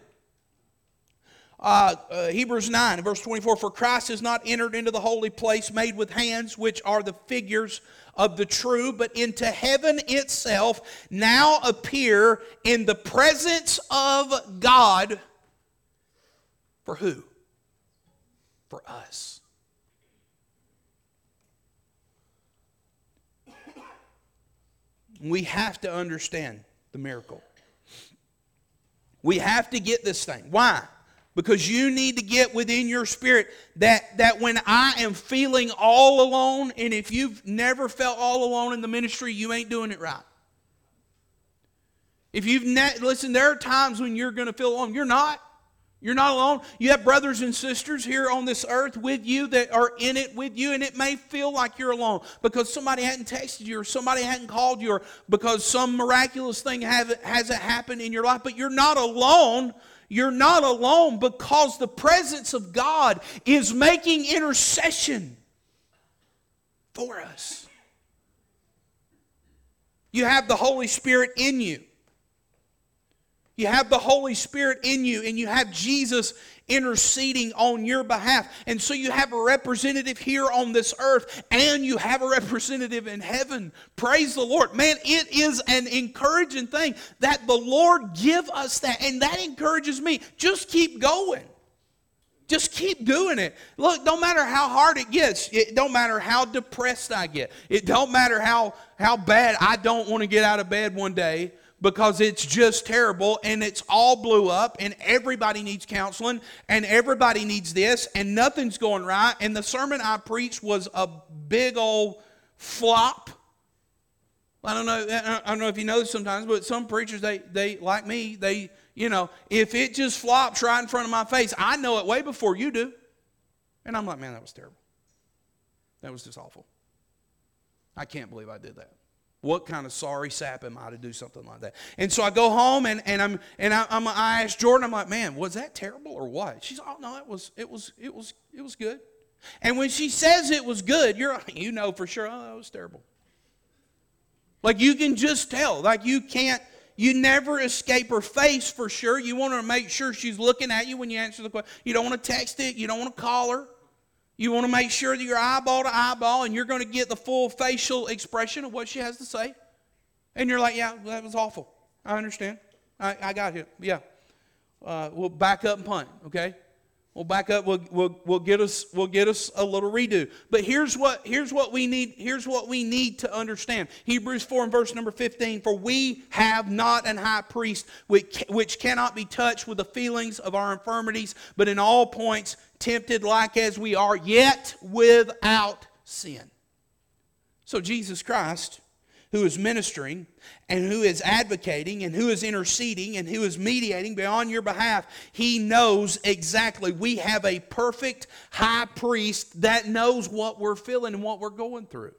Uh, uh, Hebrews 9 verse 24 For Christ has not entered into the holy place made with hands, which are the figures of the true, but into heaven itself, now appear in the presence of God. For who? For us. We have to understand the miracle. We have to get this thing. Why? Because you need to get within your spirit that, that when I am feeling all alone, and if you've never felt all alone in the ministry, you ain't doing it right. If you've ne- listen, there are times when you're going to feel alone. You're not. You're not alone. You have brothers and sisters here on this earth with you that are in it with you, and it may feel like you're alone because somebody hadn't texted you or somebody hadn't called you or because some miraculous thing hasn't happened in your life, but you're not alone. You're not alone because the presence of God is making intercession for us. You have the Holy Spirit in you. You have the Holy Spirit in you, and you have Jesus interceding on your behalf. And so you have a representative here on this earth, and you have a representative in heaven. Praise the Lord. Man, it is an encouraging thing that the Lord give us that, and that encourages me. Just keep going. Just keep doing it. Look, don't matter how hard it gets. It don't matter how depressed I get. It don't matter how, how bad I don't want to get out of bed one day because it's just terrible and it's all blew up and everybody needs counseling and everybody needs this and nothing's going right. And the sermon I preached was a big old flop. I don't know. I don't know if you know this sometimes, but some preachers, they, they like me, they, you know, if it just flops right in front of my face, I know it way before you do. And I'm like, man, that was terrible. That was just awful. I can't believe I did that. What kind of sorry sap am I to do something like that? And so I go home and, and I'm and I, I'm I ask Jordan, I'm like, man, was that terrible or what? She's oh no, it was it was it was it was good. And when she says it was good, you're you know for sure, oh, that was terrible. Like you can just tell. Like you can't you never escape her face for sure. You want to make sure she's looking at you when you answer the question. You don't want to text it, you don't want to call her. You want to make sure that you're eyeball to eyeball and you're going to get the full facial expression of what she has to say. And you're like, yeah, that was awful. I understand. I, I got it. Yeah. Uh, we'll back up and punt, okay? We'll back up. We'll, we'll, we'll, get us, we'll get us a little redo. But here's what, here's what we need. Here's what we need to understand. Hebrews 4 and verse number 15. For we have not an high priest which, which cannot be touched with the feelings of our infirmities, but in all points tempted like as we are, yet without sin. So Jesus Christ, who is ministering and who is advocating and who is interceding and who is mediating beyond your behalf, he knows exactly. We have a perfect high priest that knows what we're feeling and what we're going through.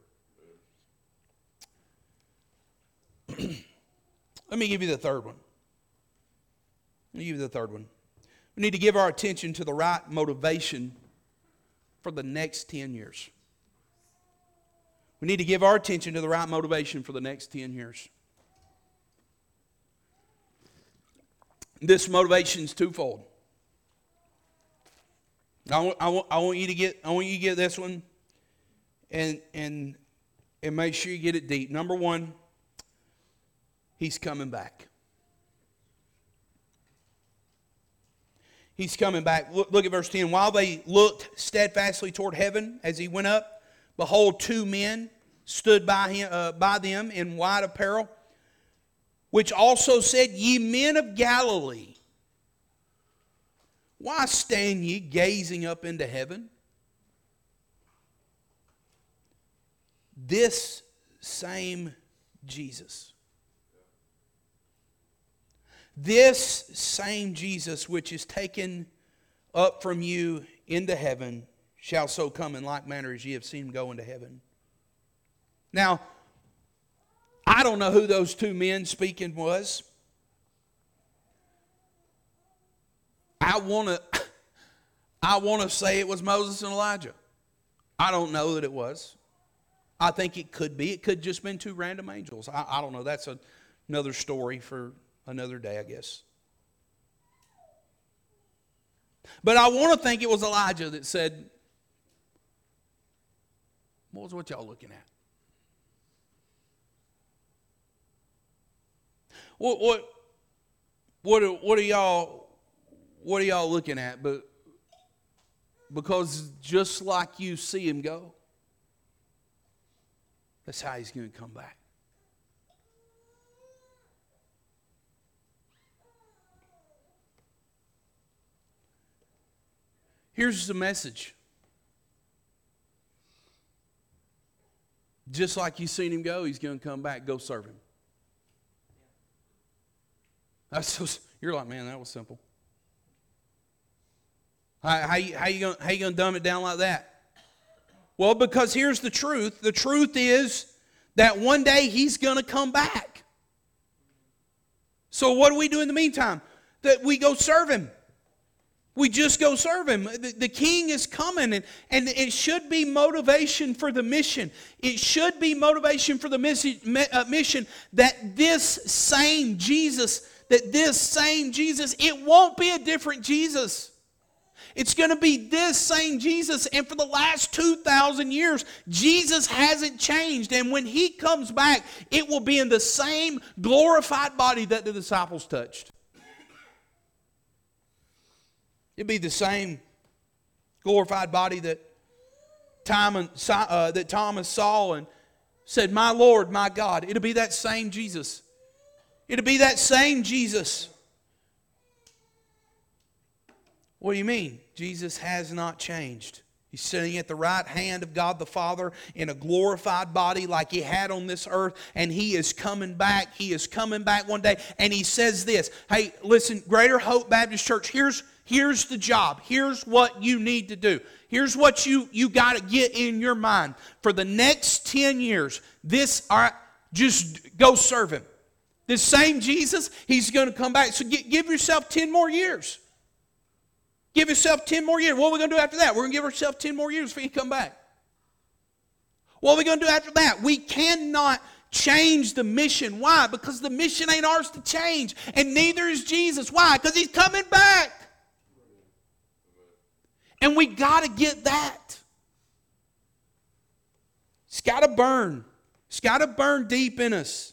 Let me give you the third one. Let me give you the third one. We need to give our attention to the right motivation for the next 10 years. We need to give our attention to the right motivation for the next 10 years. This motivation is twofold. I want, I, want, I want you to get I want you to get this one and and and make sure you get it deep. Number one, he's coming back. He's coming back. Look, look, at verse 10. While they looked steadfastly toward heaven as he went up, behold, two men stood by, him, uh, by them in white apparel, which also said, Ye men of Galilee, why stand ye gazing up into heaven? This same Jesus. This same Jesus, which is taken up from you into heaven, shall so come in like manner as ye have seen him go into heaven. Now, I don't know who those two men speaking was. I want to I want to say it was Moses and Elijah. I don't know that it was. I think it could be. It could just been two random angels. I, I don't know. That's a, another story for another day, I guess. But I want to think it was Elijah that said, Was what y'all looking at? What what what are, what are y'all what are y'all looking at? But because just like you see him go, that's how he's going to come back. Here's the message. Just like you seen him go, he's going to come back. Go serve him. That's so, you're like, man, that was simple. How, how, you, how, you gonna, how you going to dumb it down like that? Well, because here's the truth the truth is that one day he's going to come back. So, what do we do in the meantime? That we go serve him. We just go serve him. The, the, king is coming, and, and it should be motivation for the mission. It should be motivation for the uh, mission that this same Jesus, that this same Jesus, it won't be a different Jesus. It's going to be this same Jesus. And for the last 2,000 years, Jesus hasn't changed. And when he comes back, it will be in the same glorified body that the disciples touched. It'd be the same glorified body that, uh, that Thomas saw and said, My Lord, my God. It'll be that same Jesus. It'll be that same Jesus. What do you mean? Jesus has not changed. He's sitting at the right hand of God the Father in a glorified body like he had on this earth, and he is coming back. He is coming back one day. And he says this Hey, listen, Greater Hope Baptist Church, here's, here's the job. Here's what you need to do. Here's what you, you got to get in your mind. For the next 10 years, this, all right, just go serve him. This same Jesus, he's going to come back. So get, give yourself 10 more years. Give yourself 10 more years. What are we going to do after that? We're going to give ourselves 10 more years before you come back. What are we going to do after that? We cannot change the mission. Why? Because the mission ain't ours to change. And neither is Jesus. Why? Because he's coming back. And we got to get that. It's got to burn. It's got to burn deep in us.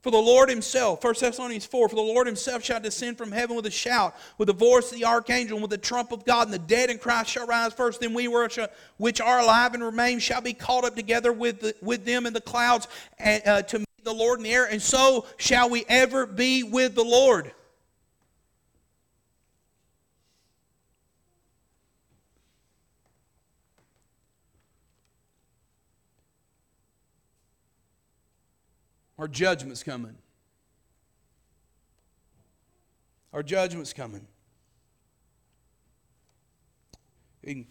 For the Lord himself, 1 Thessalonians 4, for the Lord himself shall descend from heaven with a shout, with the voice of the archangel, and with the trump of God, and the dead in Christ shall rise first. Then we which are alive and remain shall be caught up together with, the, with them in the clouds and, uh, to meet the Lord in the air, and so shall we ever be with the Lord. Our judgment's coming. Our judgment's coming. You can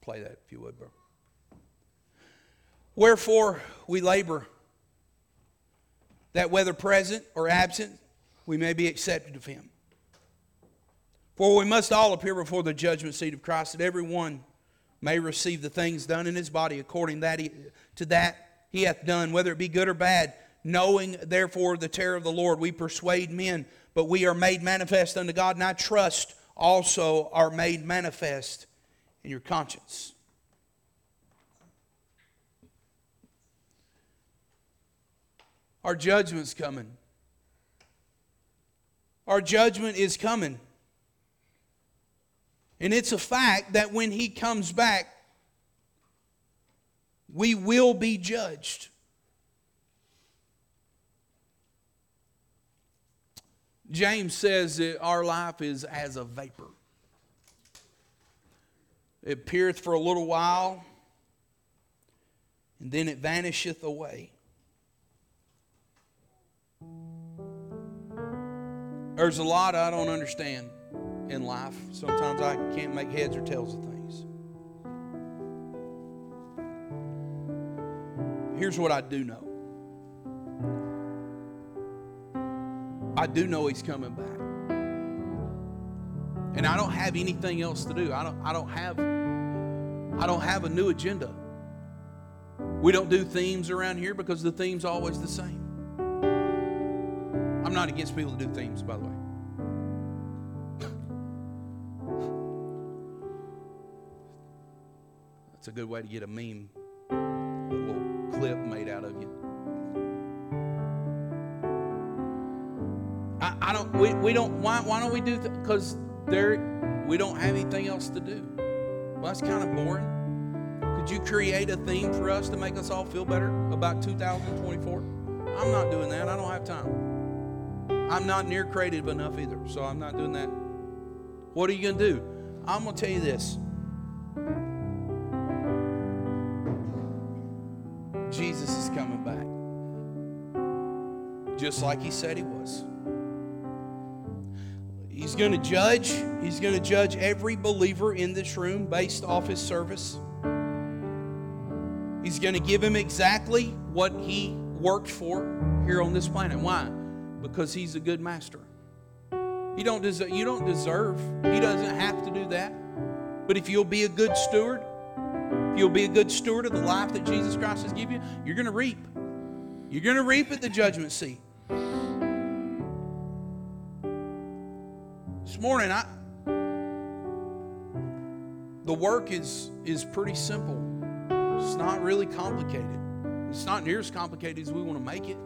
play that if you would, bro. Wherefore we labor, that whether present or absent, we may be accepted of him. For we must all appear before the judgment seat of Christ, that every one may receive the things done in his body according that he, to that he hath done, whether it be good or bad. Knowing therefore the terror of the Lord, we persuade men, but we are made manifest unto God, and I trust also are made manifest in your conscience. Our judgment's coming. Our judgment is coming. And it's a fact that when he comes back, we will be judged. James says that our life is as a vapor. It appeareth for a little while, and then it vanisheth away. There's a lot I don't understand in life. Sometimes I can't make heads or tails of things. Here's what I do know I do know He's coming back. And I don't have anything else to do. I don't, I don't have I don't have a new agenda. We don't do themes around here because the theme's always the same. I'm not against people to do themes, by the way. That's a good way to get a meme, a little clip made out of you. I, don't. We, we don't. Why, why don't we do? Because there, we don't have anything else to do. Well, that's kind of boring. Could you create a theme for us to make us all feel better about 2024? I'm not doing that. I don't have time. I'm not near creative enough either, so I'm not doing that. What are you going to do? I'm going to tell you this. Jesus is coming back. Just like he said he was. He's going to judge. He's going to judge every believer in this room based off his service. He's going to give him exactly what he worked for here on this planet. Why? Because he's a good master. You don't deserve, you don't deserve, he doesn't have to do that. But if you'll be a good steward, if you'll be a good steward of the life that Jesus Christ has given you, you're going to reap. You're going to reap at the judgment seat. This morning, I the work is is pretty simple. It's not really complicated. It's not near as complicated as we want to make it.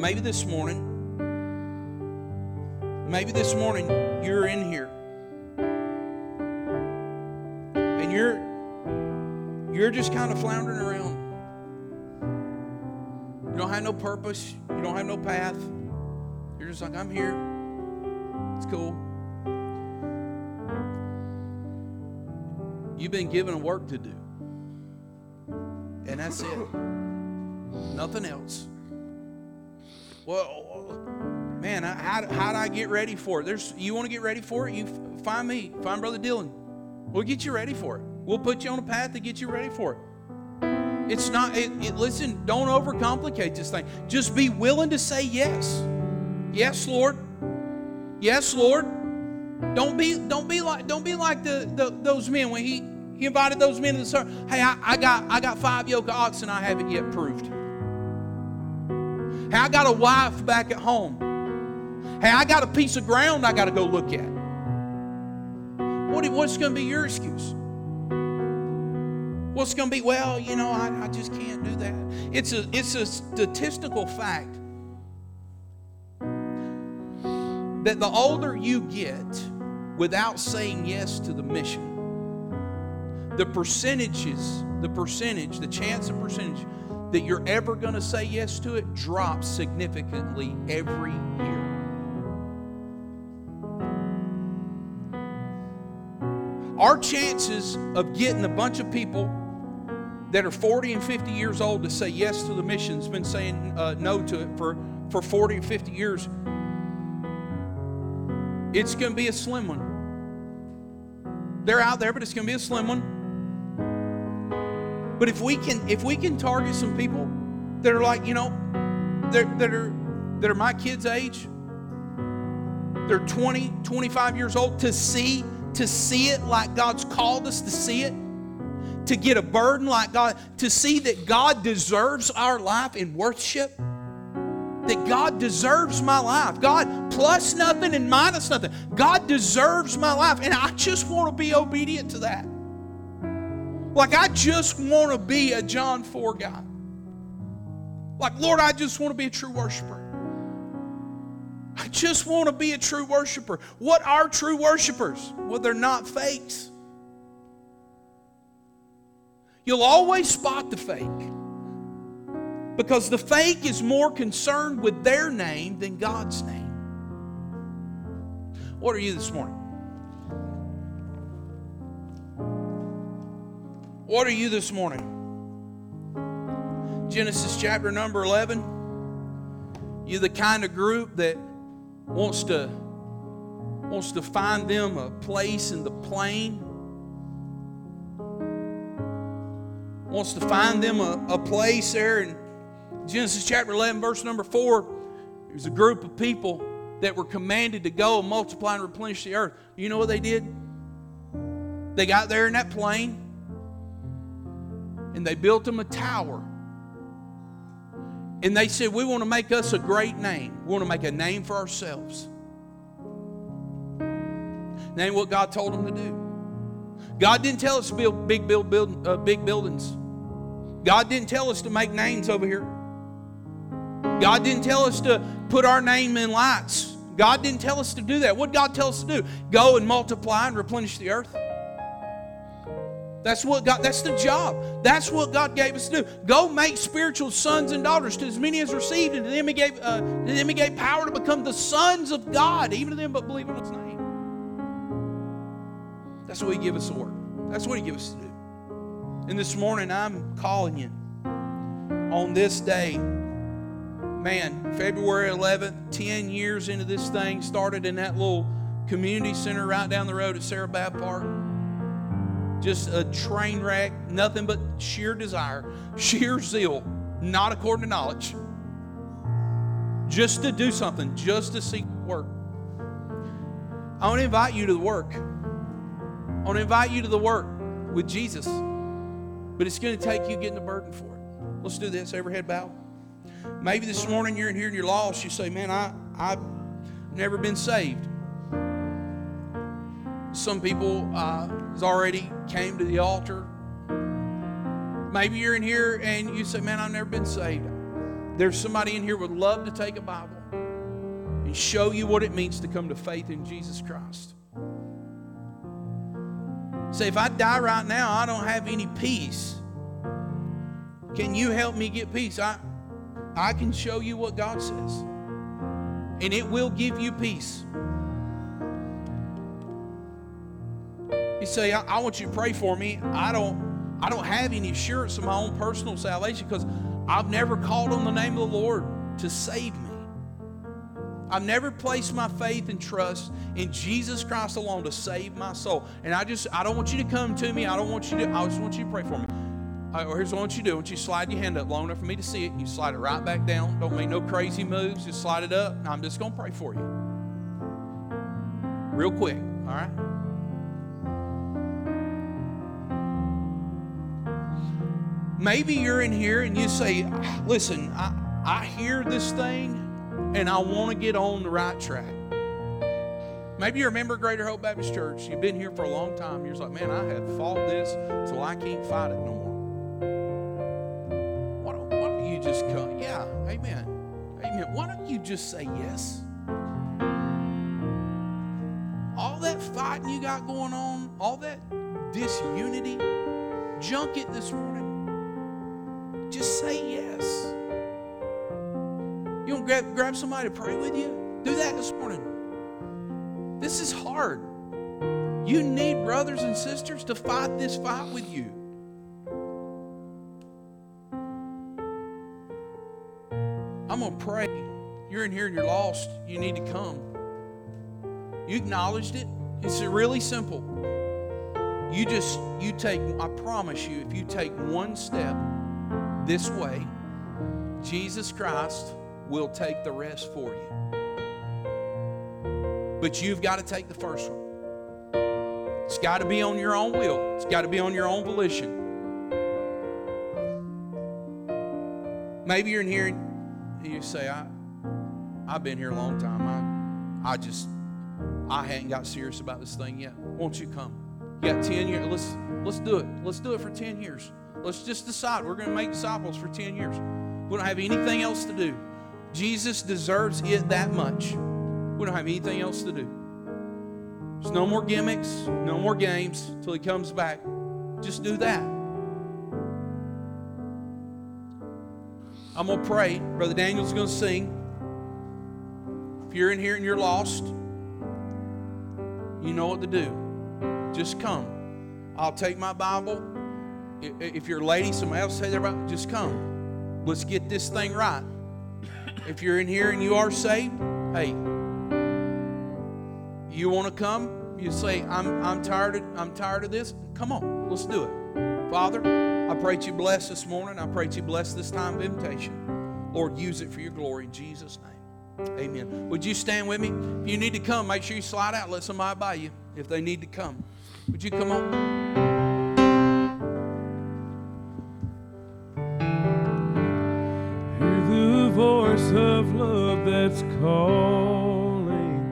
Maybe this morning, maybe this morning you're in here and you're you're just kind of floundering around. You don't have no purpose, you don't have no path. You're just like, I'm here. It's cool. You've been given a work to do. And that's it. Nothing else. Well, man, how, how do I get ready for it? There's, you want to get ready for it? You find me, find Brother Dylan. We'll get you ready for it. We'll put you on a path to get you ready for it. It's not, it, it, listen, don't overcomplicate this thing. Just be willing to say yes. Yes, Lord. Yes, Lord. Don't be don't be like don't be like the, the those men when he he invited those men to the service. Hey, I, I got I got five yoke of oxen I haven't yet proved. Hey, I got a wife back at home. Hey, I got a piece of ground I got to go look at. What, what's going to be your excuse? What's going to be, well, you know, I, I just can't do that. It's a, it's a statistical fact that the older you get without saying yes to the mission, the percentages, the percentage, the chance of percentage that you're ever going to say yes to it drops significantly every year. Our chances of getting a bunch of people that are 40 and 50 years old to say yes to the mission has been saying uh, no to it for, for 40 or 50 years it's going to be a slim one. They're out there, but it's going to be a slim one. But if we can, if we can target some people that are like, you know, that, that are that are my kids' age, they're 20, 25 years old, to see, to see it like God's called us to see it, to get a burden like God, to see that God deserves our life in worship that God deserves my life. God plus nothing and minus nothing. God deserves my life. And I just want to be obedient to that. Like, I just want to be a John 4 guy. Like, Lord, I just want to be a true worshiper. I just want to be a true worshiper. What are true worshipers? Well, they're not fakes. You'll always spot the fake because the fake is more concerned with their name than God's name. What are you this morning? What are you this morning? Genesis chapter number 11. You're the kind of group that wants to wants to find them a place in the plain. Wants to find them a, a place there in Genesis chapter 11, verse number 4. There's a group of people that were commanded to go and multiply and replenish the earth. You know what they did? They got there in that plain and they built them a tower and they said, We want to make us a great name. We want to make a name for ourselves. Name what God told them to do. God didn't tell us to build big, build, build, uh, big buildings. God didn't tell us to make names over here. God didn't tell us to put our name in lights. God didn't tell us to do that. What God tell us to do? Go and multiply and replenish the earth. That's what God, that's the job. That's what God gave us to do. Go make spiritual sons and daughters to as many as received, and to them he gave, uh, to them he gave power to become the sons of God, even to them but believe in his name. That's what he gave us to work. That's what he gave us to do. And this morning I'm calling you on this day. Man, February 11th, 10 years into this thing, started in that little community center right down the road at Sarah Babb Park just a train wreck, nothing but sheer desire, sheer zeal, not according to knowledge. Just to do something, just to seek work. I want to invite you to the work. I want to invite you to the work with Jesus. But it's going to take you getting the burden for it. Let's do this. Every head bow. Maybe this morning you're in here and you're lost. You say, Man, I, I've never been saved. Some people uh, already came to the altar. Maybe you're in here and you say, Man, I've never been saved. There's somebody in here would love to take a Bible and show you what it means to come to faith in Jesus Christ. Say, if I die right now, I don't have any peace. Can you help me get peace? I, I can show you what God says, and it will give you peace. You say, I, I want you to pray for me. I don't I don't have any assurance of my own personal salvation because I've never called on the name of the Lord to save me. I've never placed my faith and trust in Jesus Christ alone to save my soul. And I just, I don't want you to come to me. I don't want you to, I just want you to pray for me. Right, well, here's what I want you to do. I want you to slide your hand up long enough for me to see it. You slide it right back down. Don't make no crazy moves. Just slide it up. I'm just going to pray for you. Real quick, all right? Maybe you're in here and you say, listen, I, I hear this thing and I want to get on the right track. Maybe you're a member of Greater Hope Baptist Church. You've been here for a long time. You're like, man, I have fought this till I can't fight it no more. Why don't, why don't you just come? Yeah, amen. Amen. Why don't you just say yes? All that fighting you got going on, all that disunity, junk it this morning. Just say yes. You to grab, grab somebody to pray with you? Do that this morning. This is hard. You need brothers and sisters to fight this fight with you. I'm going to pray. You're in here and you're lost. You need to come. You acknowledged it. It's really simple. You just, you take, I promise you, if you take one step, this way, Jesus Christ will take the rest for you. But you've got to take the first one. It's got to be on your own will, it's got to be on your own volition. Maybe you're in here and you say, I, I've been here a long time. I, I just, I hadn't got serious about this thing yet. Won't you come? You got 10 years. Let's, let's do it. Let's do it for 10 years. Let's just decide we're going to make disciples for 10 years. We don't have anything else to do. Jesus deserves it that much. We don't have anything else to do. There's no more gimmicks, no more games till he comes back. Just do that. I'm going to pray. Brother Daniel's going to sing. If you're in here and you're lost, you know what to do. Just come. I'll take my Bible. If you're a lady, somebody else say their Bible, just come. Let's get this thing right. If you're in here and you are saved, hey, you want to come? You say, I'm, I'm tired of I'm tired of this. Come on, let's do it. Father, I pray that you bless this morning. I pray that you bless this time of invitation. Lord, use it for your glory in Jesus' name. Amen. Would you stand with me? If you need to come, make sure you slide out. Let somebody by you if they need to come. Would you come on? Voice of love that's calling.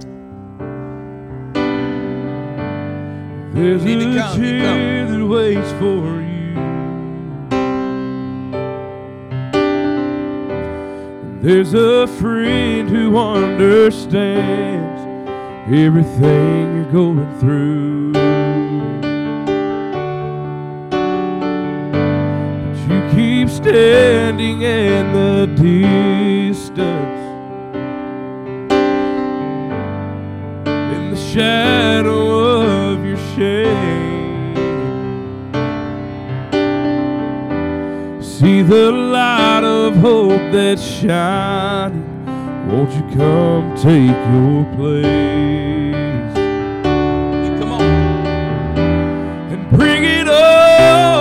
There's a come, that waits for you. There's a friend who understands everything you're going through. Keep standing in the distance. In the shadow of your shame. See the light of hope that's shining. Won't you come take your place? You come on. and bring it all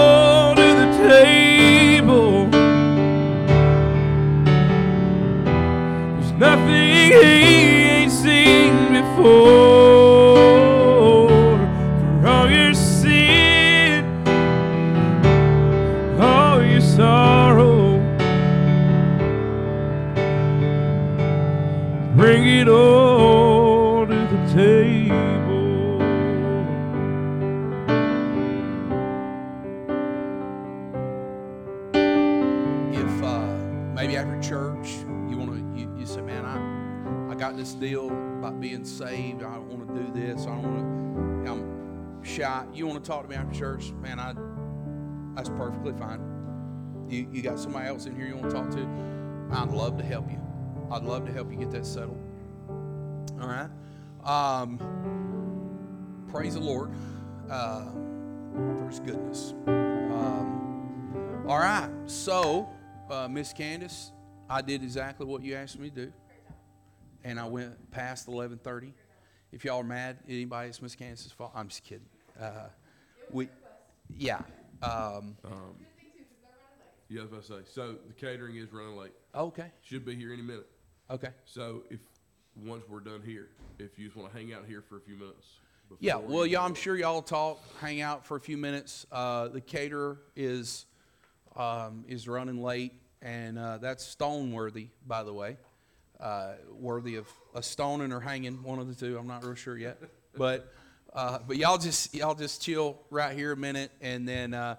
shy you want to talk to me after church? Man i that's perfectly fine. You, you got somebody else in here you want to talk to? I'd love to help you. I'd love to help you get that settled. All right? Um, praise the lord uh, for his goodness. Um, all right, so uh, Miss Candace, I did exactly what you asked me to do, and I went past eleven thirty. If y'all are mad, anybody, it's Miss Candace's fault. I'm just kidding. Uh, we, yeah. Um, Yeah, I was about to say. So the catering is running late. okay, Should be here any minute. okay. So if once we're done here, if you just want to hang out here for a few minutes. Yeah, before well, you- y'all, I'm sure y'all talk, hang out for a few minutes. Uh, the caterer is um, is running late, and uh, that's stone worthy, by the way. Uh, worthy of a stoning or hanging, one of the two. I'm not real sure yet, but uh, but y'all just y'all just chill right here a minute, and then. Uh,